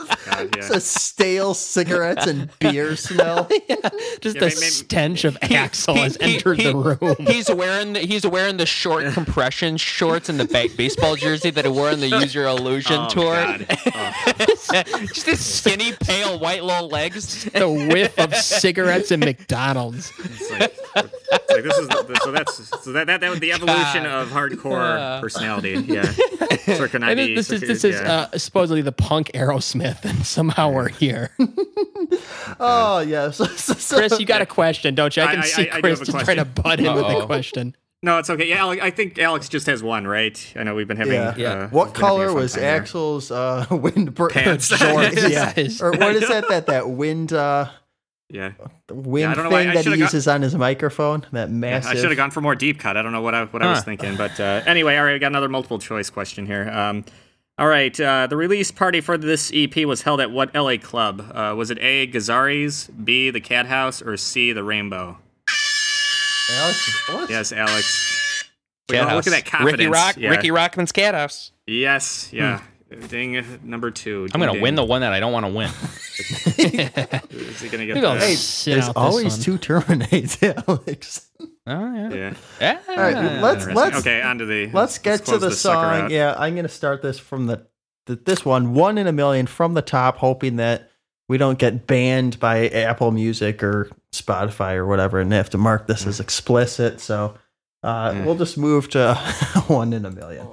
[laughs] God, It's a stale cigarettes and beer smell. [laughs] Just Yeah, the maybe- stench of Axl He- has he- entered he- the room. [laughs] He's wearing the, he's wearing the short compression shorts and the ba- baseball jersey that he wore on the Use Your Illusion Oh, tour. God. Oh. Just his skinny, pale, white little legs. the whiff of cigarettes and McDonald's. It's like, it's like this is the, so that's so that that, that was the evolution God. of hardcore personality. Yeah, Circa And 90, this, this is circa- this is uh, supposedly the punk Aerosmith, and somehow we're here. [laughs] Oh yeah. [laughs] So, so, so- Chris, you got a question, don't you? I I- can I- see I do Chris have just trying to butt in with Uh-oh. a question. no, it's okay. Yeah, Alex, I think Alex just has one, right? I know we've been having. Yeah. Uh, Yeah. we've What been having a color was. Axl's uh, [laughs] wind br- Pants. Yeah, or what is that? That that wind uh, Yeah, wind don't know why- thing that he should've uses on his microphone? That Yeah, massive. I should have gone for more deep cut. I don't know what I what I was thinking, but uh, anyway, all right, I got another multiple choice question here. Um, all right, uh, the release party for this EP was held at what LA club? Uh, was it A. Gazzarri's, B. The Cat House, or C. The Rainbow? Alex, what? Yes, Alex. Wait, Cat oh, look at that confidence. Ricky Rock, Yeah. Riki Rachtman's Cat House. Yes, yeah. Ding number two. I'm gonna Ding, win the one that I don't want to win. [laughs] [laughs] Is he gonna get the? Hey, there's always two terminates, [laughs] Alex. Oh yeah. Yeah. Yeah. All right, let's let's okay, on to the. let's get to the song. Yeah, I'm gonna start this from the, the this one, one in a million from the top, hoping that we don't get banned by Apple Music or Spotify or whatever, and they have to mark this as explicit. So Uh, We'll just move to [laughs] one in a million.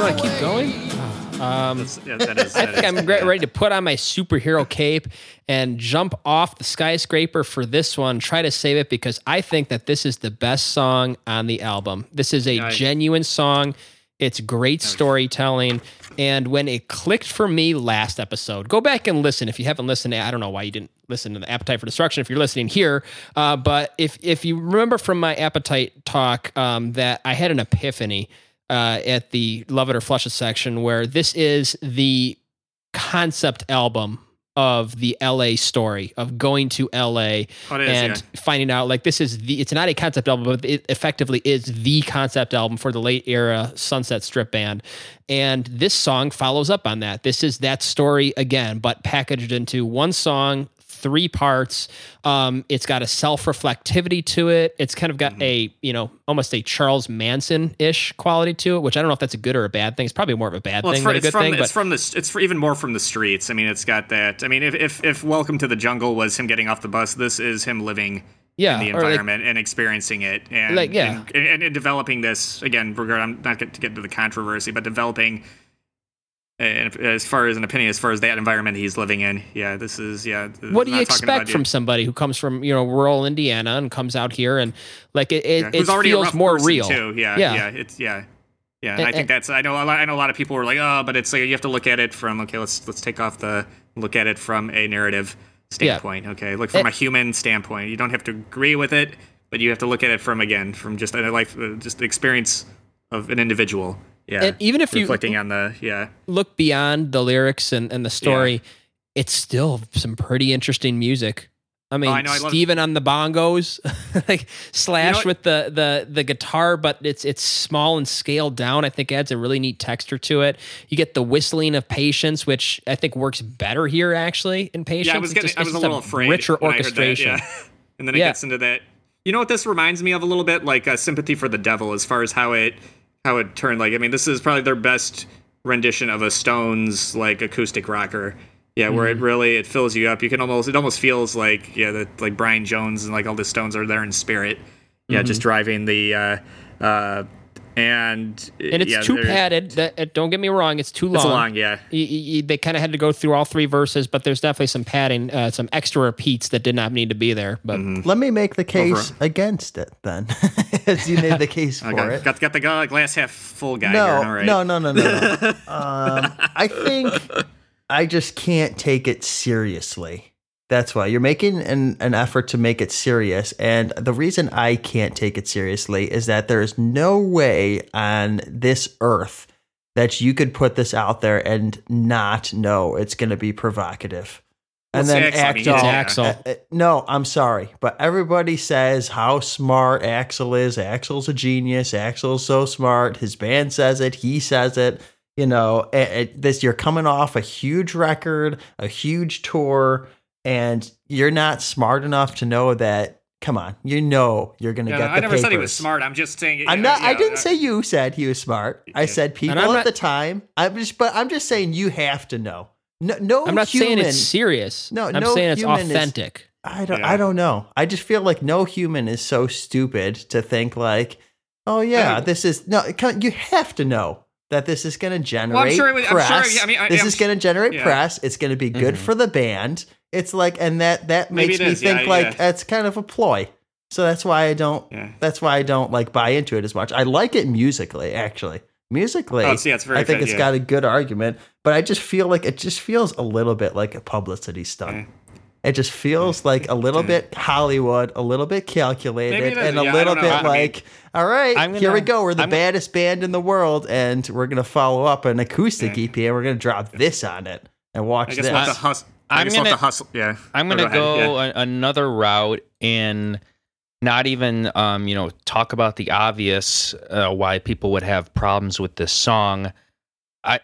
Want to keep going? Um, yeah, that is, I think is- I'm yeah. ready to put on my superhero cape and jump off the skyscraper for this one. Try to save it because I think that this is the best song on the album. This is a Yeah, I- genuine song. It's great storytelling. And when it clicked for me last episode, go back and listen. If you haven't listened, I don't know why you didn't listen to the Appetite for Destruction if you're listening here. Uh, but if if you remember from my Appetite talk um, that I had an epiphany uh, at the Love It or Flush It section where this is the concept album of the LA story of going to LA Oh, is, and yeah. finding out like this is the it's not a concept album but it effectively is the concept album for the late era Sunset Strip band and this song follows up on that this is that story again but packaged into one song three parts um it's got a self-reflectivity to it it's kind of got Mm-hmm. a you know almost a Charles Manson-ish quality to it which I don't know if that's a good or a bad thing it's probably more of a bad Well, thing than a it's good from thing it's but from the it's for even more from the streets. I mean, it's got that. I mean, if if, if Welcome to the Jungle was him getting off the bus, this is him living yeah in the or like- environment and experiencing it, and Like, yeah. and, and, and developing this again. Regard, I'm not get to get into the controversy, but developing. And as far as an opinion, as far as that environment he's living in, yeah, this is yeah. what do you not talking about expect from somebody who comes from you know rural Indiana and comes out here and like it it, yeah, it already feels more real too. Yeah, Yeah. yeah, it's yeah, yeah. And- I think and- that's I know a lot, I know a lot of people were like, oh, but it's like you have to look at it from okay, let's let's take off the look at it from a narrative standpoint. Okay, look from a human standpoint. You don't have to agree with it, but you have to look at it from again from just a life, uh, just the experience of an individual. Yeah, And even if you- reflecting on the yeah, look beyond the lyrics and, and the story it's still some pretty interesting music I mean, Oh, I know, I Steven on the bongos, [laughs] like Slash what? with the, the the guitar, but it's it's small and scaled down. I think adds a really neat texture to it. You get the whistling of Patience, which I think works better here actually in Patience. yeah. I was getting, just- I was a little afraid. richer heard that, orchestration. yeah. [laughs] and then it Yeah. gets into that. You know what this reminds me of a little bit, like uh, "Sympathy for the Devil," as far as how it how it turned. Like, I mean, this is probably their best rendition of a Stones like acoustic rocker. Yeah, where Mm-hmm. it really it fills you up. You can almost it almost feels like yeah, that like Brian Jones and like all the Stones are there in spirit. Yeah, Mm-hmm. just driving the. uh uh and and it's yeah, too padded. That, uh, don't get me wrong, it's too long. It's long, yeah. Y- y- y- they kind of had to go through all three verses, but there's definitely some padding, uh, some extra repeats that did not need to be there. But Mm-hmm. Let me make the case against it then, [laughs] as you made the case [laughs] for Okay, it. got got the glass half full guy no, here. All right. no, no, no, no, no. [laughs] um, I think I just can't take it seriously. That's why you're making an, an effort to make it serious. And the reason I can't take it seriously is that there's no way on this earth that you could put this out there and not know it's going to be provocative. And it's then Axl, I mean, all, it's uh, uh, no, I'm sorry, but everybody says how smart Axl is. Axl's a genius. Axl's so smart. His band says it. He says it. You know, it, it- this you're coming off a huge record, a huge tour, and you're not smart enough to know that. Come on, you know you're going to Yeah, get the I never said he was smart. I'm just saying. I'm yeah, not. I yeah, didn't uh, say you said he was smart. I said people I'm at not- the time. I'm just, but I'm just saying you have to know. No, no I'm not human, saying it's serious. No, I'm no saying it's human is- authentic. I don't. Yeah. I don't know. I just feel like no human is so stupid to think like, oh yeah, Uh, this is no. You have to know that this is going to generate sure it would- I'm sure- press. I mean, I- this I'm is going to generate yeah. press. It's going to be good mm-hmm. for the band. It's like, and that that Maybe makes me is, yeah, think like yeah. that's kind of a ploy. So that's why I don't. Yeah. That's why I don't like buy into it as much. I like it musically, actually. musically. Oh, it's- yeah, it's very I think fit, it's yeah. got a good argument, but I just feel like it just feels a little bit like a publicity stunt. Yeah. It just feels like a little bit Hollywood, a little bit calculated, Maybe it is, and a yeah, little bit know. I like, all right, I'm here we go. We're the I'm- baddest band in the world, and we're gonna follow up an acoustic EP, and we're gonna drop this on it and watch I guess this. we'll have to hustle. I I'm guess gonna- have to hustle. Yeah. I'm gonna ahead, go yeah. a- another route and not even um, you know talk about the obvious uh, why people would have problems with this song. I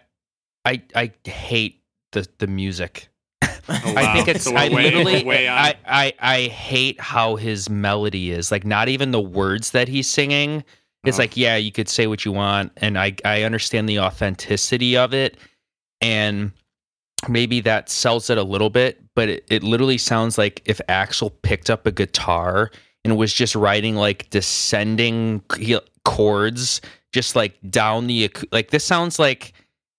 I I hate the the music. Oh, I think it's So I way- literally way. I, I I hate how his melody is. Like not even the words that he's singing. It's Oh. like, yeah, you could say what you want and I I understand the authenticity of it and maybe that sells it a little bit, but it, it literally sounds like if Axl picked up a guitar and was just writing like descending chords just like down the like this sounds like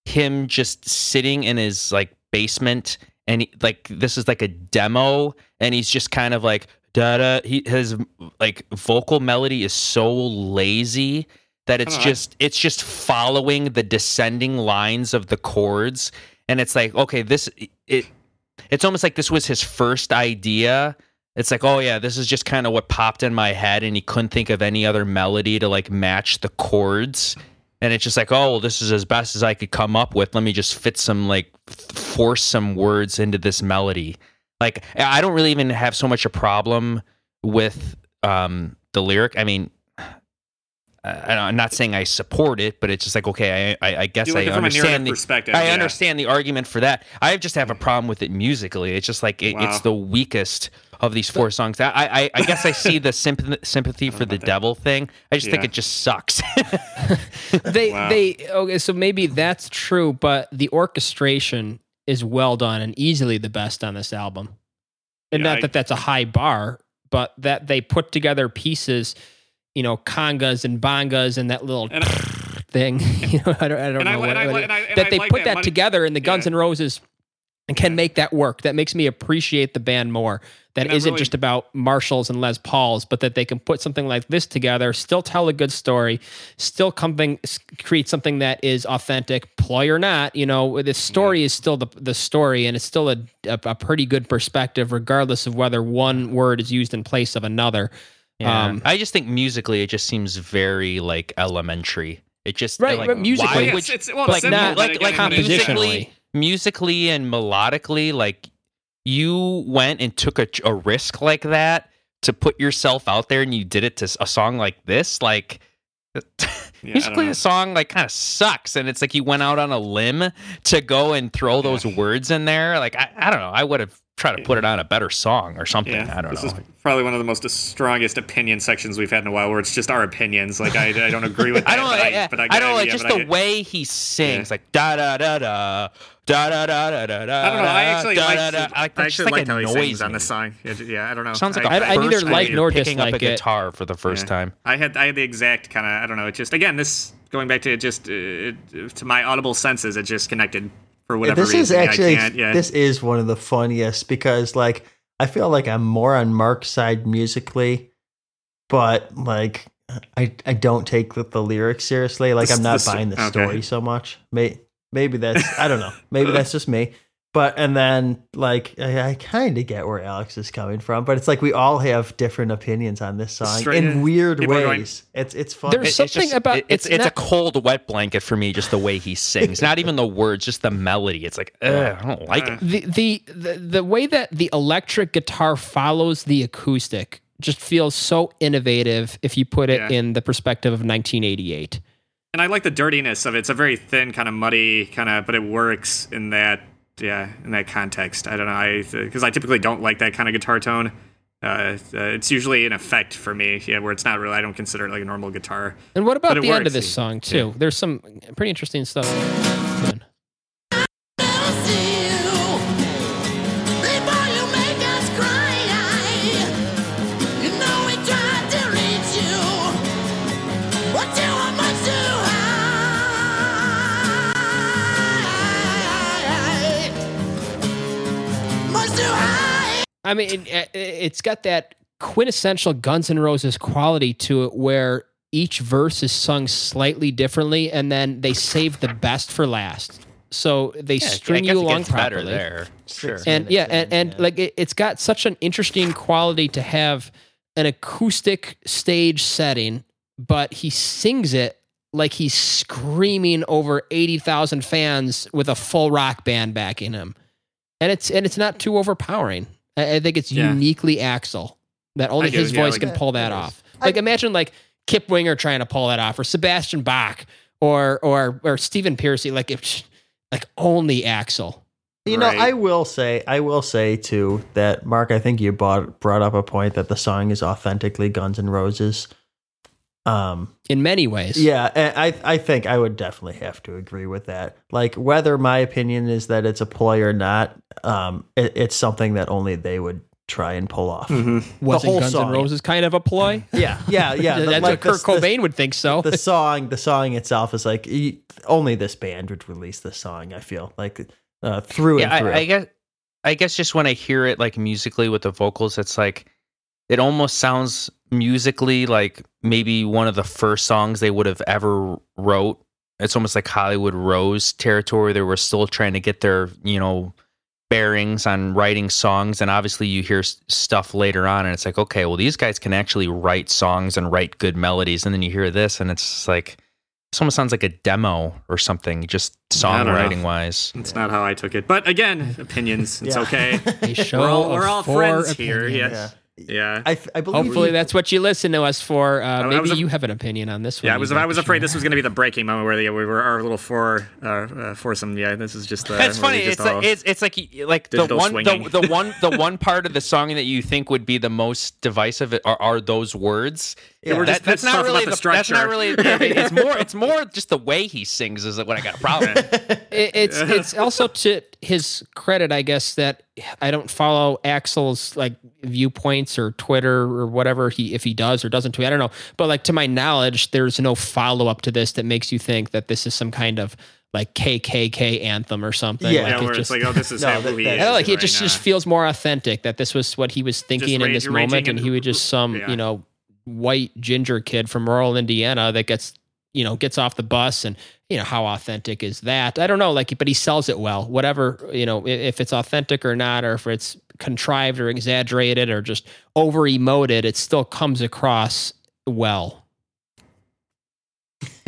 him just sitting in his like basement and he, like this is like a demo and he's just kind of like da da he his like vocal melody is so lazy that it's know, just it's just following the descending lines of the chords and it's like okay this it it's almost like this was his first idea. It's like oh yeah this is just kind of what popped in my head and he couldn't think of any other melody to like match the chords and it's just like oh well this is as best as i could come up with. Let me just fit some like force some words into this melody. Like i don't really even have so much a problem with um the lyric. I mean I'm not saying I support it, but it's just like okay, I I, I guess You I at it from a narrative understand the perspective. I yeah. understand the argument for that. I just have a mm. problem with it musically. It's just like it, Wow. it's the weakest of these four songs. I I, I guess I see the [laughs] sympathy sympathy for the about that. devil thing. I just think it just sucks. [laughs] they Wow. they okay so maybe that's true but the orchestration is well done and easily the best on this album and Yeah, not I- that that's a high bar but that they put together pieces you know congas and bongas and that little And I- [laughs] thing. [laughs] You know i don't, I don't I know li- what, I what it- I- that I they like put that together in the guns Yeah. N' roses and can Yeah. make that work. That makes me appreciate the band more that I isn't really- just about marshalls and les pauls but that they can put something like this together still tell a good story still something create something that is authentic. Ploy or not you know the story is still the, the story and it's still a, a, a pretty good perspective regardless of whether one word is used in place of another Um, I just think musically it just seems very like elementary. It just Right, like, but musically- why Well, it's, it's, well, like simple, not- like like it means- compositionally. musically and melodically like you went and took a, a risk like that to put yourself out there and you did it to a song like this? Like [laughs] Yeah, I musically the song like kind of sucks and it's like you went out on a limb to go and throw those words in there. Like i, I don't know. I would have try to put it on a better song or something. Yeah, I don't this know. This is probably one of the most strongest opinion sections we've had in a while, where it's just our opinions. Like I, I don't agree with. That, I don't. But I, yeah, but I, I don't idea, like just the way he sings, yeah. like da da da da. Da, da, da, da, da, da, I don't know. I actually da, like, da, da, I, I actually like, like how he sings on the song. It, yeah, I don't know. Sounds like I, a I, I neither like nor picking dislike up a it. guitar for the first yeah. time. I had I had the exact kind of I don't know. It just again this going back to just uh, to my audible senses, it just connected for whatever this reason. is actually yeah. this is one of the funniest because like I feel like I'm more on Mark's side musically, but like I I don't take the, the lyrics seriously. Like This- I'm not this- buying the okay. story so much. May, maybe that's I don't know. Maybe that's just me. But and then like I, I kind of get where Alex is coming from, but it's like we all have different opinions on this song Straight in in. weird People are going- ways. it's it's fun. There's It- something just- about- it- it's it's it's, not- a cold wet blanket for me. Just the way he sings, not even the words, just the melody. It's like ugh, I don't like it. the, the the the way that the electric guitar follows the acoustic just feels so innovative if you put it Yeah. in the perspective of 1988. and I like the dirtiness of it. It's a very thin, kind of muddy, kind of, but it works in that, yeah, in that context. I don't know, I because I typically don't like that kind of guitar tone. Uh, uh, it's usually an effect for me, yeah, where it's not really. I don't consider it like a normal guitar. And what about the end of this song too? There's some pretty interesting stuff. I mean, it, it's got that quintessential Guns N' Roses quality to it, where each verse is sung slightly differently, and then they save the best for last. So they Yeah, string you along properly. there. Sure. and yeah and, and yeah. like it, it's got such an interesting quality to have an acoustic stage setting but he sings it like he's screaming over 80,000 fans with a full rock band backing him and it's and it's not too overpowering i, I think it's Yeah. uniquely axl that only his yeah, voice like- can pull that off like I- imagine like kip winger trying to pull that off or sebastian bach or or or stephen pearcy like if like only axl You know, Right. I will say, I will say too that Mark. I think you brought brought up a point that the song is authentically Guns N' Roses. Um, in many ways yeah, and I I think I would definitely have to agree with that. Like whether my opinion is that it's a ploy or not, um, it, it's something that only they would try and pull off. Mhm. wasn't whole Guns song. N' Roses kind of a ploy? [laughs] [laughs] Yeah, yeah, yeah. the- That's like what Kurt the- the- Cobain would think so. the [laughs] song the song itself is like e- only this band would release this song i feel like uh, through yeah, and through I, I guess I guess just when I hear it like musically with the vocals, it's like it almost sounds musically like maybe one of the first songs they would have ever wrote. It's almost like Hollywood Rose territory. They were still trying to get their, you know, bearings on writing songs and obviously you hear s- stuff later on and it's like okay well these guys can actually write songs and write good melodies and then you hear this and it's like this almost sounds like a demo or something just I don't know. songwriting wise That's not how I took it. But again, opinions. It's Yeah. okay. [laughs] a show We're all, of we're all four friends here. Yes. Yeah. I, I believe Hopefully you- that's what you listen to us for. Uh, maybe a- you have an opinion on this one. Yeah, I was I was afraid this was going to be the breaking moment where the, we were our little four uh, uh, foursome. Yeah, this is just. Uh, That's funny. just It's like it's, it's like like the one the, the one the one part of the song that you think would be the most divisive are, are those words. Yeah. we're just that's pissed not really about the That's not structure. really. [laughs] It's more. It's more just the way he sings is what I got a problem. with. It- it's it's also to his credit, I guess, that I don't follow Axl's like viewpoints or Twitter or whatever he if he does or doesn't tweet. I don't know, but like to my knowledge, there's no follow up to this that makes you think that this is some kind of like KKK anthem or something. Yeah. like, yeah, it where just, it's like, oh, this is [laughs] No, how that- who oh, he that- is. I don't know, like it right just now. just feels more authentic that this was what he was thinking in this moment, and in- he was just some yeah. you know white ginger kid from rural Indiana that gets you know gets off the bus and you know how authentic is that? I don't know, like but he sells it well. Whatever you know, if it's authentic or not, or if it's contrived or exaggerated or just over emoted, it still comes across well. [laughs]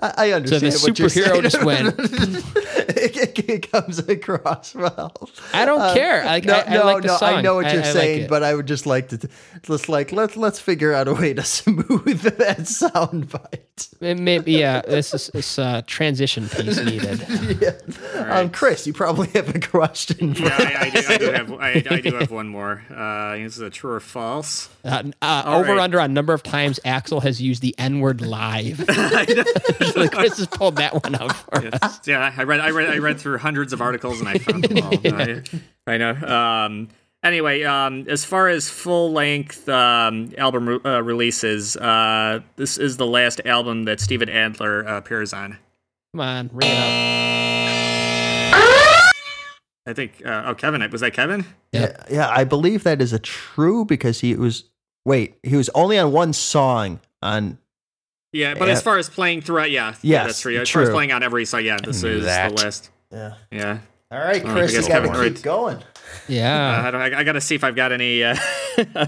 I I understand. the what you're superhero just went- it, [laughs] it- it comes across well. I don't Uh, care. Like, no, I, I no, like the no. I know what you're I like saying, it. but I would just like to let's like let's let's figure out a way to [laughs] smooth that sound bite. [laughs] It may- yeah, this is this uh, transition piece needed. [laughs] yeah. Um, Chris, you probably have a question. For Yeah, I, I, do, I do have I, I do have one more. Uh, this is a true or false. Uh, uh, over right. under on number of times Axl has used the N word live. Chris has pulled that one out for us. Yeah, I read, I read, I read through hundreds of articles and I found them all. I, I know. Um, anyway, um, as far as full length um, album re- uh, releases, uh, this is the last album that Steven Adler uh, appears on. Come on, ring it up. I think. Uh, oh, Kevin, was that Kevin? Yeah, yeah, I believe that is a true because he was wait, he was only on one song on Yeah, but Yeah. as far as playing throughout, yeah, yeah, Yes, that's true. As far as playing on every song, yeah, this is that. the last. yeah. Yeah. All right, Oh, Chris, you got to Kevin- keep going. Up. Uh, Yeah. I, don't, I, I gotta see if I've got any. Uh, [laughs]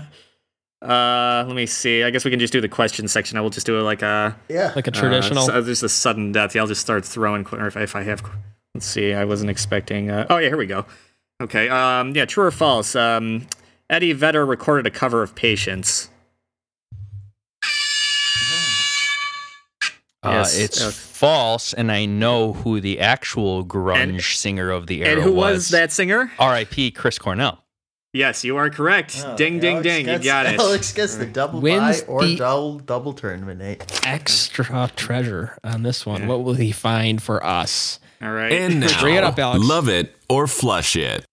uh, let me see. I guess we can just do the question section. I will just do it like a Yeah. like a traditional. Uh, so- there's a sudden death. Yeah, I'll just start throwing. Or if, if I have, let's see. I wasn't expecting. Uh, oh yeah, here we go. Okay. Um. Yeah. True or false? Um. Eddie Vedder recorded a cover of Patience. Uh, it's uh, false, and I know who the actual grunge singer of the era And who was that singer? R.I.P. Chris Cornell. Yes, you are correct. Oh, ding, ding, Alex ding. You got it. Alex gets the double Wins buy or the- double double tournament. Extra treasure on this one. What will he find for us? All right. And [laughs] now, Bring it up, Alex. love it or flush it.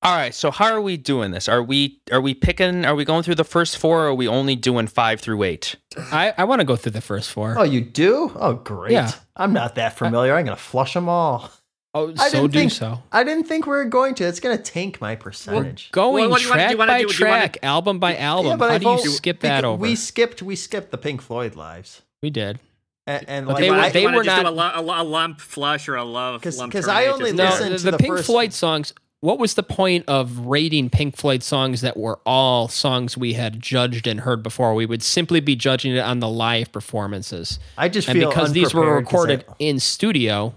All right, so how are we doing this? Are we are we picking? Are we going through the first four? or Are we only doing five through eight? I, I want to go through the first four. Oh, you do? Oh, great. Yeah. I'm not that familiar. I'm going to flush them all. Oh, I so didn't do think so. I didn't think we were going to. It's gonna tank my percentage. Going Well, what do you wanna- do track you wanna by do- do you wanna- track, album by album. Yeah, but How I do you vote- skip that over? We skipped. We skipped the Pink Floyd lives, We did. and, and like they were- I, they you wanna were just do not- a, a, lu- a lump flush or a love 'Cause- lump 'cause I only listened No, to the the Pink first- Floyd songs. What was the point of rating Pink Floyd songs that were all songs we had judged and heard before? We would simply be judging it on the live performances. I just And feel because these were 'cause I- recorded in studio,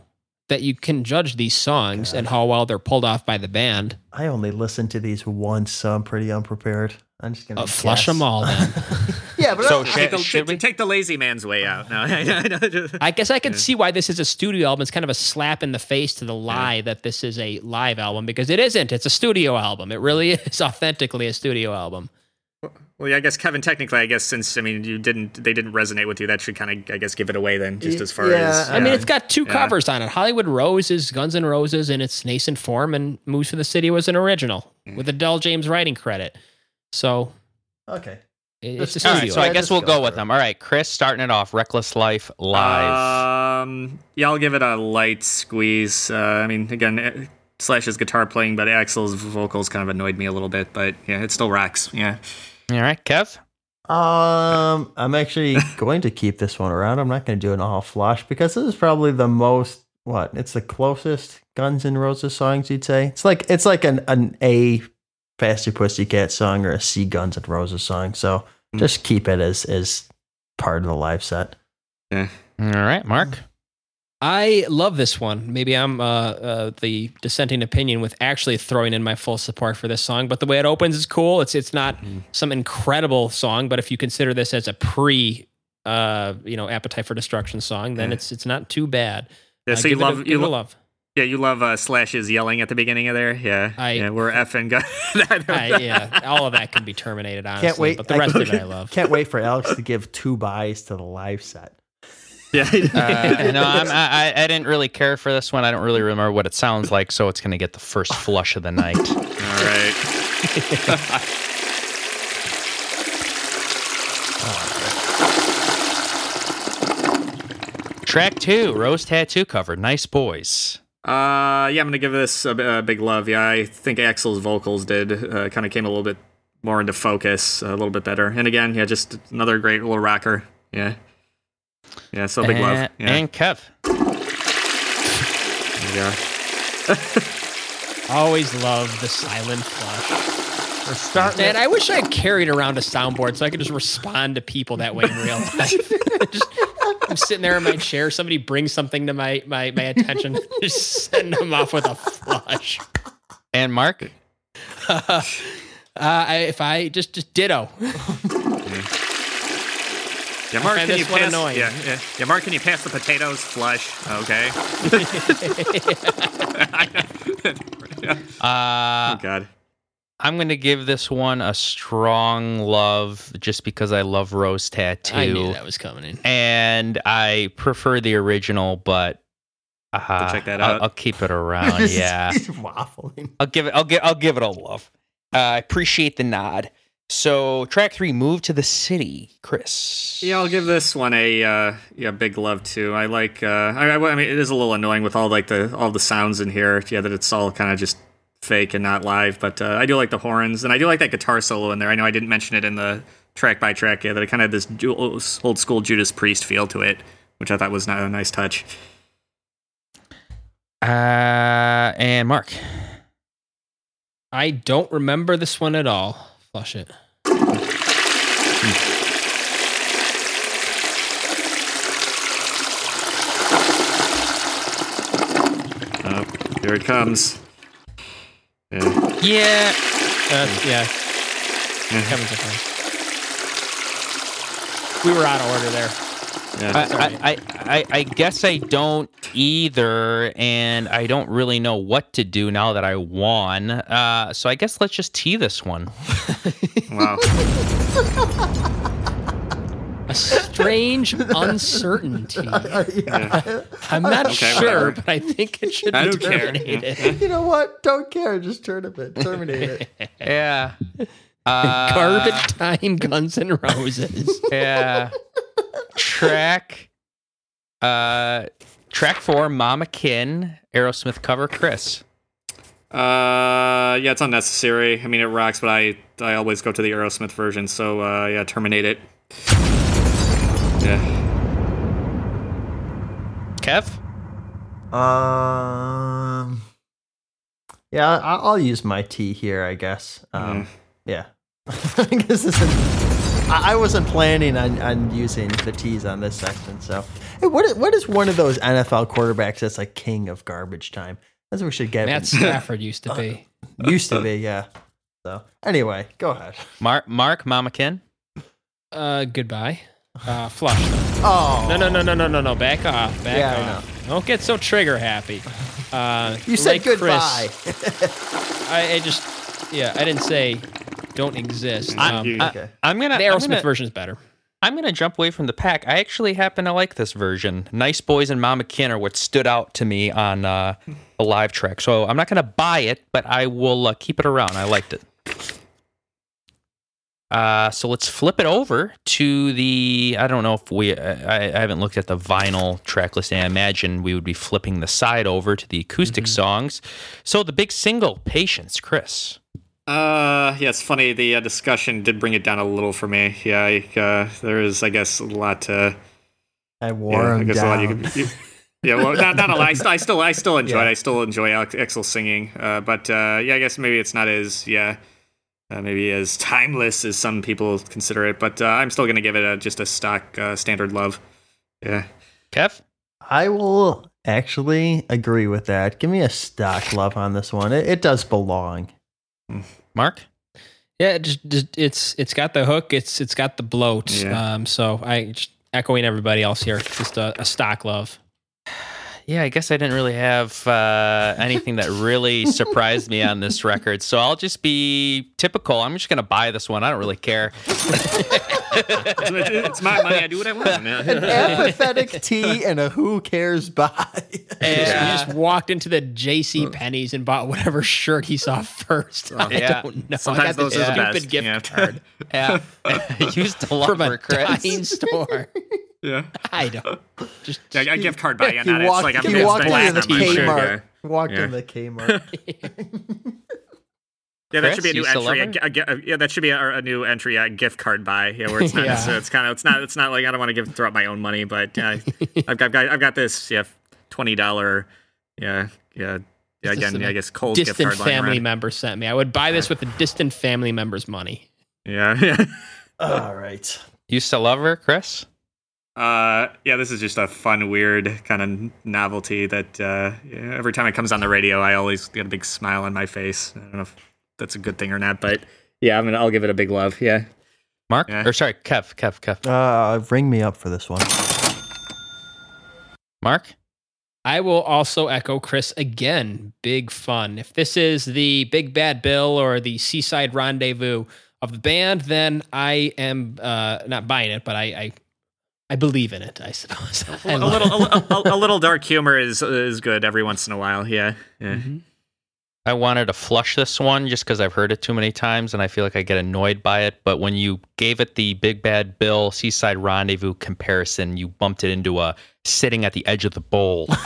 that you can judge these songs and how well they're pulled off by the band. I only listened to these once, so I'm pretty unprepared. I'm just gonna Uh, flush them all then. [laughs] Yeah, but So I- should- Take the, should we? take the lazy man's way out. No, [laughs] I know, just- I guess I can see why this is a studio album. It's kind of a slap in the face to the lie that this is a live album because it isn't. It's a studio album. It really [laughs] is authentically a studio album. Well, yeah, I guess Kevin. Technically, I guess since I mean you didn't, they didn't resonate with you. That should kind of, I guess, give it away then, just as far Yeah, as. I mean, it's got two Yeah. covers on it. Hollywood Rose is Guns N' Roses in its nascent form, and Moves for the City was an original mm. with a Del James writing credit. So okay. It- it's a studio. right, so I guess we'll go go with them. All right, Chris, starting it off. Reckless Life live. Um, yeah, I'll give it a light squeeze. Uh, I mean, again, Slash's guitar playing, but Axl's vocals kind of annoyed me a little bit. But yeah, it still rocks. Yeah. All right, Kev. Um, I'm actually [laughs] going to keep this one around. I'm not going to do an all flush because this is probably the most what? It's the closest Guns N' Roses songs you'd say. It's like it's like an an A Faster Pussycat song or a C Guns and Roses song. So Mm. just keep it as as part of the live set. All right, Mark. I love this one. Maybe I'm uh, uh, the dissenting opinion with actually throwing in my full support for this song. But the way it opens is cool. It's it's not some incredible song, but if you consider this as a pre, uh, you know, Appetite for Destruction song, then Yeah. it's it's not too bad. Yeah. Uh, So you give it a- love you it lo- love. Yeah you love uh, Slash's yelling at the beginning of there. Yeah. I- yeah. We're effing gun. [laughs] I, yeah, all of that can be terminated. Honestly, Can't wait. but the rest of it I love. Can't wait for Alex to give two buys to the live set. [laughs] yeah. Uh, no, I'm, I, I I didn't really care for this one. I don't really remember what it sounds like, so it's going to get the first flush of the night. All right. [laughs] Track two, Rose Tattoo cover. Nice boys. Uh, yeah, I'm gonna give this a big love. Yeah, I think Axl's vocals did uh, kind of came a little bit more into focus, a little bit better. And again, yeah, just another great little rocker. Yeah, yeah. So big love. And, Yeah, and Kev. yeah. [laughs] Always love the silent flush. We're starting. Man, I wish I carried around a soundboard so I could just respond to people that way in real [laughs] life. [laughs] just, I'm sitting there in my chair. Somebody brings something to my my, my attention. [laughs] Just send them off with a flush. And Mark. Uh, I, if I just just ditto. Yeah, Mark, find can you pass? annoying. Yeah, yeah, yeah. Mark, can you pass the potatoes? Flush. Okay. Uh, oh God. I'm going to give this one a strong love just because I love Rose Tattoo. I knew that was coming in. and I prefer the original, but uh, check that I'll- out. I'll, keep it [laughs] around. yeah, He's waffling. I'll give it. I'll give. I'll give it a love. Uh, I appreciate the nod. So track three, move to the city, Chris. Yeah, I'll give this one a uh, yeah big love too. I like. Uh, I, I I mean, it is a little annoying with all like the all the sounds in here. Yeah, that it's all kind of just fake and not live. But uh, I do like the horns and I do like that guitar solo in there. I know I didn't mention it in the track by track. Yeah, that it kind of had this old school Judas Priest feel to it, which I thought was a nice touch. Uh, and Mark. I don't remember this one at all. Flush it. Uh, here it comes. Yeah. Yeah. Uh, yeah. Kevin's okay. We were out of order there. Yeah. I, I, I, I guess I don't either, and I don't really know what to do now that I won. Uh, so I guess let's just tee this one. [laughs] wow. [laughs] A strange [laughs] uncertainty. [laughs] Yeah. I'm not Okay, sure, whatever. but I think it should I be don't care. terminated. [laughs] you know what? Don't care. Just turn it. Terminate it. Yeah. Uh, Garbage time, Guns and Roses. Yeah. Track. Uh, track four, Mama Kin, Aerosmith cover, Chris. Uh, yeah, it's unnecessary. I mean, it rocks, but I I always go to the Aerosmith version. So uh, yeah, terminate it. Yeah. Kev? Um. Yeah, I- I'll use my T here, I guess. Um, yeah. [laughs] I guess this is- I I wasn't planning on, on using the T's on this section. So, hey, what is, what is one of those NFL quarterbacks that's like king of garbage time? That's what we should get. Matt [laughs] Stafford used to be. [laughs] used to be, yeah. So, anyway, go ahead. Mark, Mark Mama Kin? Uh, goodbye. Uh, flush. Though. Oh No, no, no, no, no, no, no. Back off. Back Yeah, I off. Don't get so trigger happy. [laughs] Uh, You said like goodbye. Chris, [laughs] I, I just, yeah, I didn't say don't exist. I, Um, you- I, Okay. I'm gonna. the I'm Aerosmith version is better. I'm going to jump away from the pack. I actually happen to like this version. Nice Boys and Mama Kin are what stood out to me on uh, the live track. So I'm not going to buy it, but I will uh, keep it around. I liked it. Uh, so let's flip it over to the. I don't know if we. I, I haven't looked at the vinyl track list. And I imagine we would be flipping the side over to the acoustic songs. So the big single, Patience, Chris. Uh, yeah, it's funny. The uh, discussion did bring it down a little for me. Yeah, I, uh, there is, I guess, a lot to. I wore Yeah, I him guess a lot you down. could. You, yeah, well, not, not a lot. I, st- I still, I still [laughs] enjoy Yeah. it. I still enjoy Alex- Axl singing. Uh, but uh, yeah, I guess maybe it's not as yeah, uh, maybe as timeless as some people consider it. But uh, I'm still gonna give it a, just a stock uh, standard love. Yeah. Kev. I will actually agree with that. Give me a stock love on this one. It, it does belong. Mark. Yeah, it just, just it's it's got the hook. It's it's got the bloat. Yeah. Um, so I just echoing everybody else here. Just a, a stock love. Yeah, I guess I didn't really have uh, anything that really [laughs] surprised me on this record. So I'll just be typical. I'm just going to buy this one. I don't really care. it's, it's my money. I do what I want. An [laughs] apathetic T and a who cares buy. And Yeah. he just walked into the J.C. Penney's and bought whatever shirt he saw first. [laughs] I Yeah. don't know. Sometimes I got those this are the stupid best. gift Yeah. card Yeah. Used to love from a her, Chris. store. Yeah. [laughs] I don't. Just [laughs] Yeah, a gift card buy. Yeah, he not, walked, it's like I'm he gonna walked spend into the on my shirt, Kmart. Walked Yeah. in the Kmart. [laughs] Yeah, that should be a new entry. love A, a, yeah, that should be a, a new entry. A gift card buy. Yeah, where it's not. Yeah. It's kind of. It's not. It's not like I don't want to give throw out my own money, but uh, I've got. I've got, I've got this. Yeah, twenty dollar. Yeah, yeah. Yeah, This is again, a I guess Kohl's gift distant card lying family member sent me. I would buy this with a distant family member's money. Yeah, yeah. All right. Used to love her, Chris. Uh, yeah, this is just a fun, weird kind of novelty that uh, yeah, every time it comes on the radio, I always get a big smile on my face. I don't know if that's a good thing or not, but yeah, I'm gonna. I'll give it a big love. Yeah. Mark? Yeah. Or sorry, Kev, Kev, Kev. Uh, ring me up for this one. Mark? I will also echo Chris again. Big fun. If this is the Big Bad Bill or the Seaside Rendezvous of the band, then I am uh, not buying it, but I I, I believe in it. I suppose. [laughs] I a little, a, a, a little dark humor is is good every once in a while. Yeah. Yeah. Mhm. I wanted to flush this one just because I've heard it too many times and I feel like I get annoyed by it. But when you gave it the Big Bad Bill Seaside Rendezvous comparison, you bumped it into a sitting at the edge of the bowl. [laughs]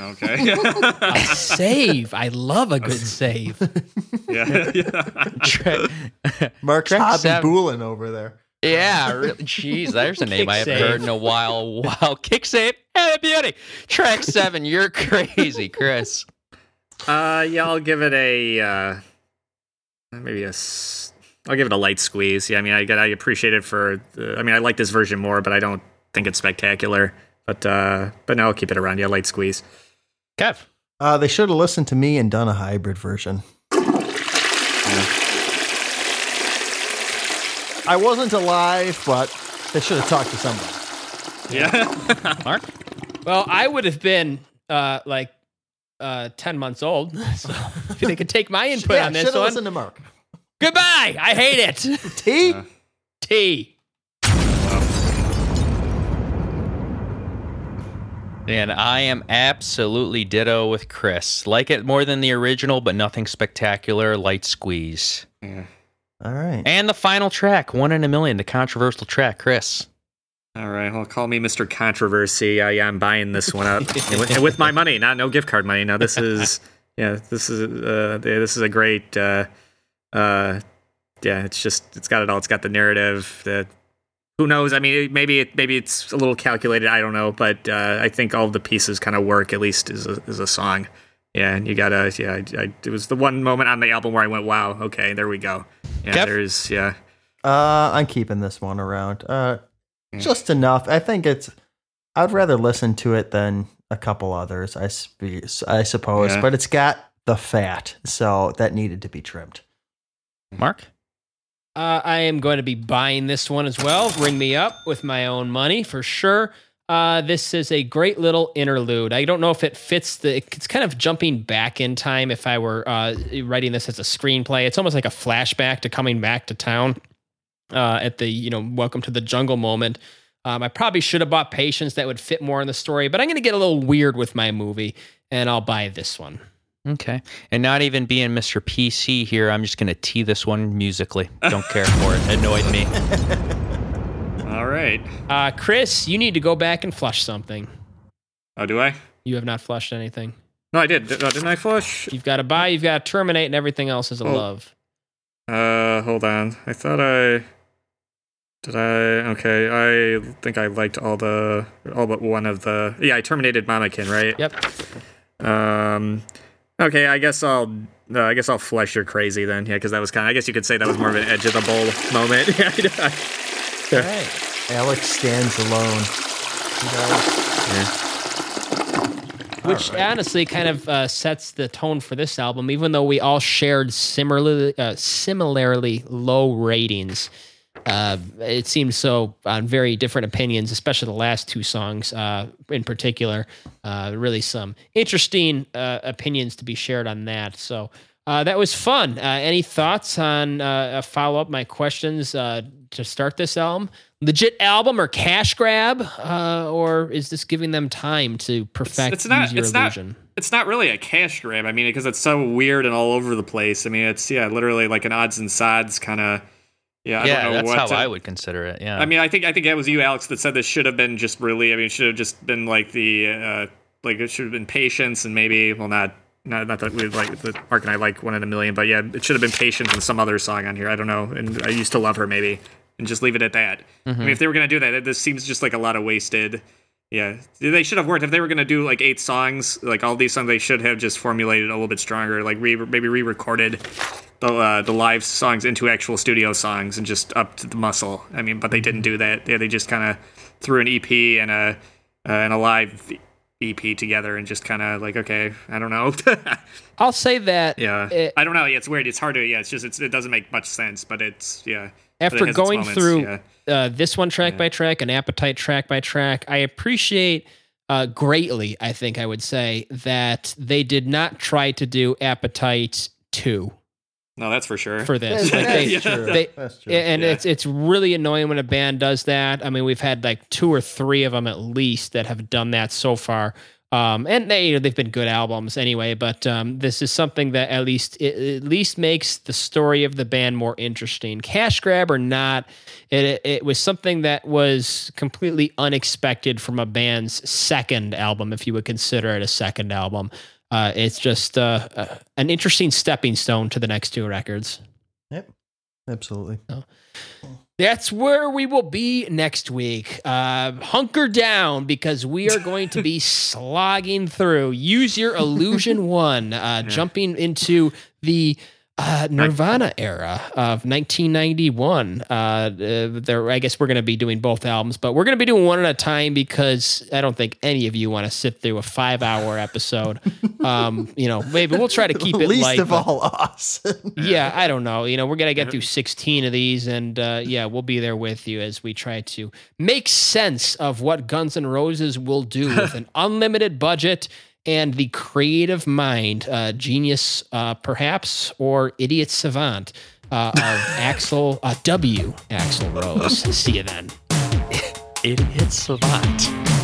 Okay. A save. I love a good save. [laughs] yeah. yeah. Tra- Mark's Track Hobby seven. Boolin over there. Yeah, really, jeez, there's a [laughs] name I haven't heard in a while. Wow, [laughs] kick save, hey, beauty. Track seven, you're crazy, Chris. Uh, yeah, I'll give it a uh, maybe a. s- I'll give it a light squeeze. Yeah, I mean, I get, I appreciate it for. The, I mean, I like this version more, but I don't think it's spectacular. But uh, but no, I'll keep it around. Yeah, light squeeze. Kev. Uh, they should have listened to me and done a hybrid version. I wasn't alive, but they should have talked to somebody. Yeah. [laughs] Mark? Well, I would have been uh, like uh, ten months old, [laughs] so [laughs] if they could take my input yeah, on this one. listened to Mark. Goodbye. I hate it. T. T. And I am absolutely ditto with Chris. Like it more than the original, but nothing spectacular. Light squeeze. All right. And the final track, One in a Million, the controversial track, Chris. All right, well, call me Mr. Controversy. Uh, yeah, I'm buying this one up and, with, and with my money, not no gift card money. Now this is [laughs] yeah, this is uh, yeah, this is a great. Uh, uh, yeah, it's just it's got it all. It's got the narrative. The who knows? I mean, maybe it maybe it's a little calculated. I don't know, but uh, I think all of the pieces kind of work at least as a as a song. Yeah, and you gotta yeah. I, I, it was the one moment on the album where I went, wow, okay, there we go. Yeah, Kev? there's yeah. Uh, I'm keeping this one around. Uh, just enough. I think it's. I'd rather listen to it than a couple others. I spe- I suppose, Yeah. but it's got the fat, so that needed to be trimmed. Mark? Uh, I am going to be buying this one as well. Ring me up with my own money for sure. Uh, this is a great little interlude. I don't know if it fits the. It's kind of jumping back in time. If I were uh, writing this as a screenplay, it's almost like a flashback to coming back to town uh, at the you know welcome to the jungle moment. Um, I probably should have bought Patience. That would fit more in the story, but I'm going to get a little weird with my movie, and I'll buy this one. Okay. And not even being Mr. PC here, I'm just going to tee this one musically. Don't care for it. Annoyed me. [laughs] All right. Uh, Chris, you need to go back and flush something. Oh, do I? You have not flushed anything. No, I did. Did- oh, didn't I flush? You've got to buy, you've got to terminate, and everything else is a Oh. love. Uh, hold on. I thought I did. I okay. I think I liked all the all but one of the. Yeah, I terminated Mama Kin, right? Yep. Um. Okay, I guess I'll. Uh, I guess I'll flesh your crazy then. Yeah, because that was kind. of I guess you could say that was more of an edge of the bowl moment. [laughs] All right. Alex stands alone. Which honestly kind of uh, sets the tone for this album, even though we all shared similarly, uh, similarly low ratings. Uh, it seems so on very different opinions, especially the last two songs uh, in particular. Uh, really, some interesting uh, opinions to be shared on that. So uh, that was fun. Uh, any thoughts on uh, follow up my questions uh, to start this album? Legit album or cash grab, uh, or is this giving them time to perfect it's not- use your it's not- it's not really a cash grab. I mean, because it's so weird and all over the place. I mean, it's yeah, literally like an odds and sods kind of. Yeah, I yeah, don't know that's what how to- I would consider it. Yeah. I mean, I think I think that was you, Alex, that said this should have been just really. I mean, it should have just been like the uh, like it should have been patience and maybe well not. Not, not that we like that Mark and I like one in a million, but yeah, it should have been patience and some other song on here. I don't know, and I used to love her maybe, and just leave it at that. I mean, if they were gonna do that, it, this seems just like a lot of wasted. Yeah, they should have worked if they were gonna do like eight songs, like all these songs. They should have just formulated a little bit stronger, like re- maybe re-recorded the uh, the live songs into actual studio songs and just upped the muscle. I mean, but they didn't do that. Yeah, they just kind of threw an EP and a uh, and a live EP together and just kind of like, okay, I don't know. [laughs] I'll say that yeah, It- I don't know. Yeah, it's weird. It's hard to. Yeah, it's just it's, it doesn't make much sense, but it's yeah. But it after going moments, through yeah. uh, this one track by track and appetite track by track i appreciate uh, greatly i think i would say that they did not try to do appetite 2 No, that's for sure. for this like That's they, true. they- That's true. and Yeah. it's it's really annoying when a band does that. I mean, we've had like two or three of them at least that have done that so far. Um, and they you know, they've been good albums anyway. But um, this is something that at least it, at least makes the story of the band more interesting. Cash grab or not, it it was something that was completely unexpected from a band's second album, if you would consider it a second album. Uh, it's just uh, uh, an interesting stepping stone to the next two records. Yep. Absolutely. That's where we will be next week. Uh, hunker down because we are going to be [laughs] slogging through. Use your illusion [laughs] one, uh, jumping into the uh, Nirvana era of 1991. Uh, there, I guess we're going to be doing both albums, but we're going to be doing one at a time because I don't think any of you want to sit through a five-hour episode. [laughs] um, you know, maybe we'll try to keep it Least light. of all us. [laughs] yeah, I don't know. You know, we're gonna get through 16 of these, and uh, yeah, we'll be there with you as we try to make sense of what Guns N' Roses will do [laughs] with an unlimited budget and the creative mind, uh, genius, uh, perhaps, or idiot savant uh, of [laughs] Axl uh, W. Axl Rose. See you then. Idiot savant.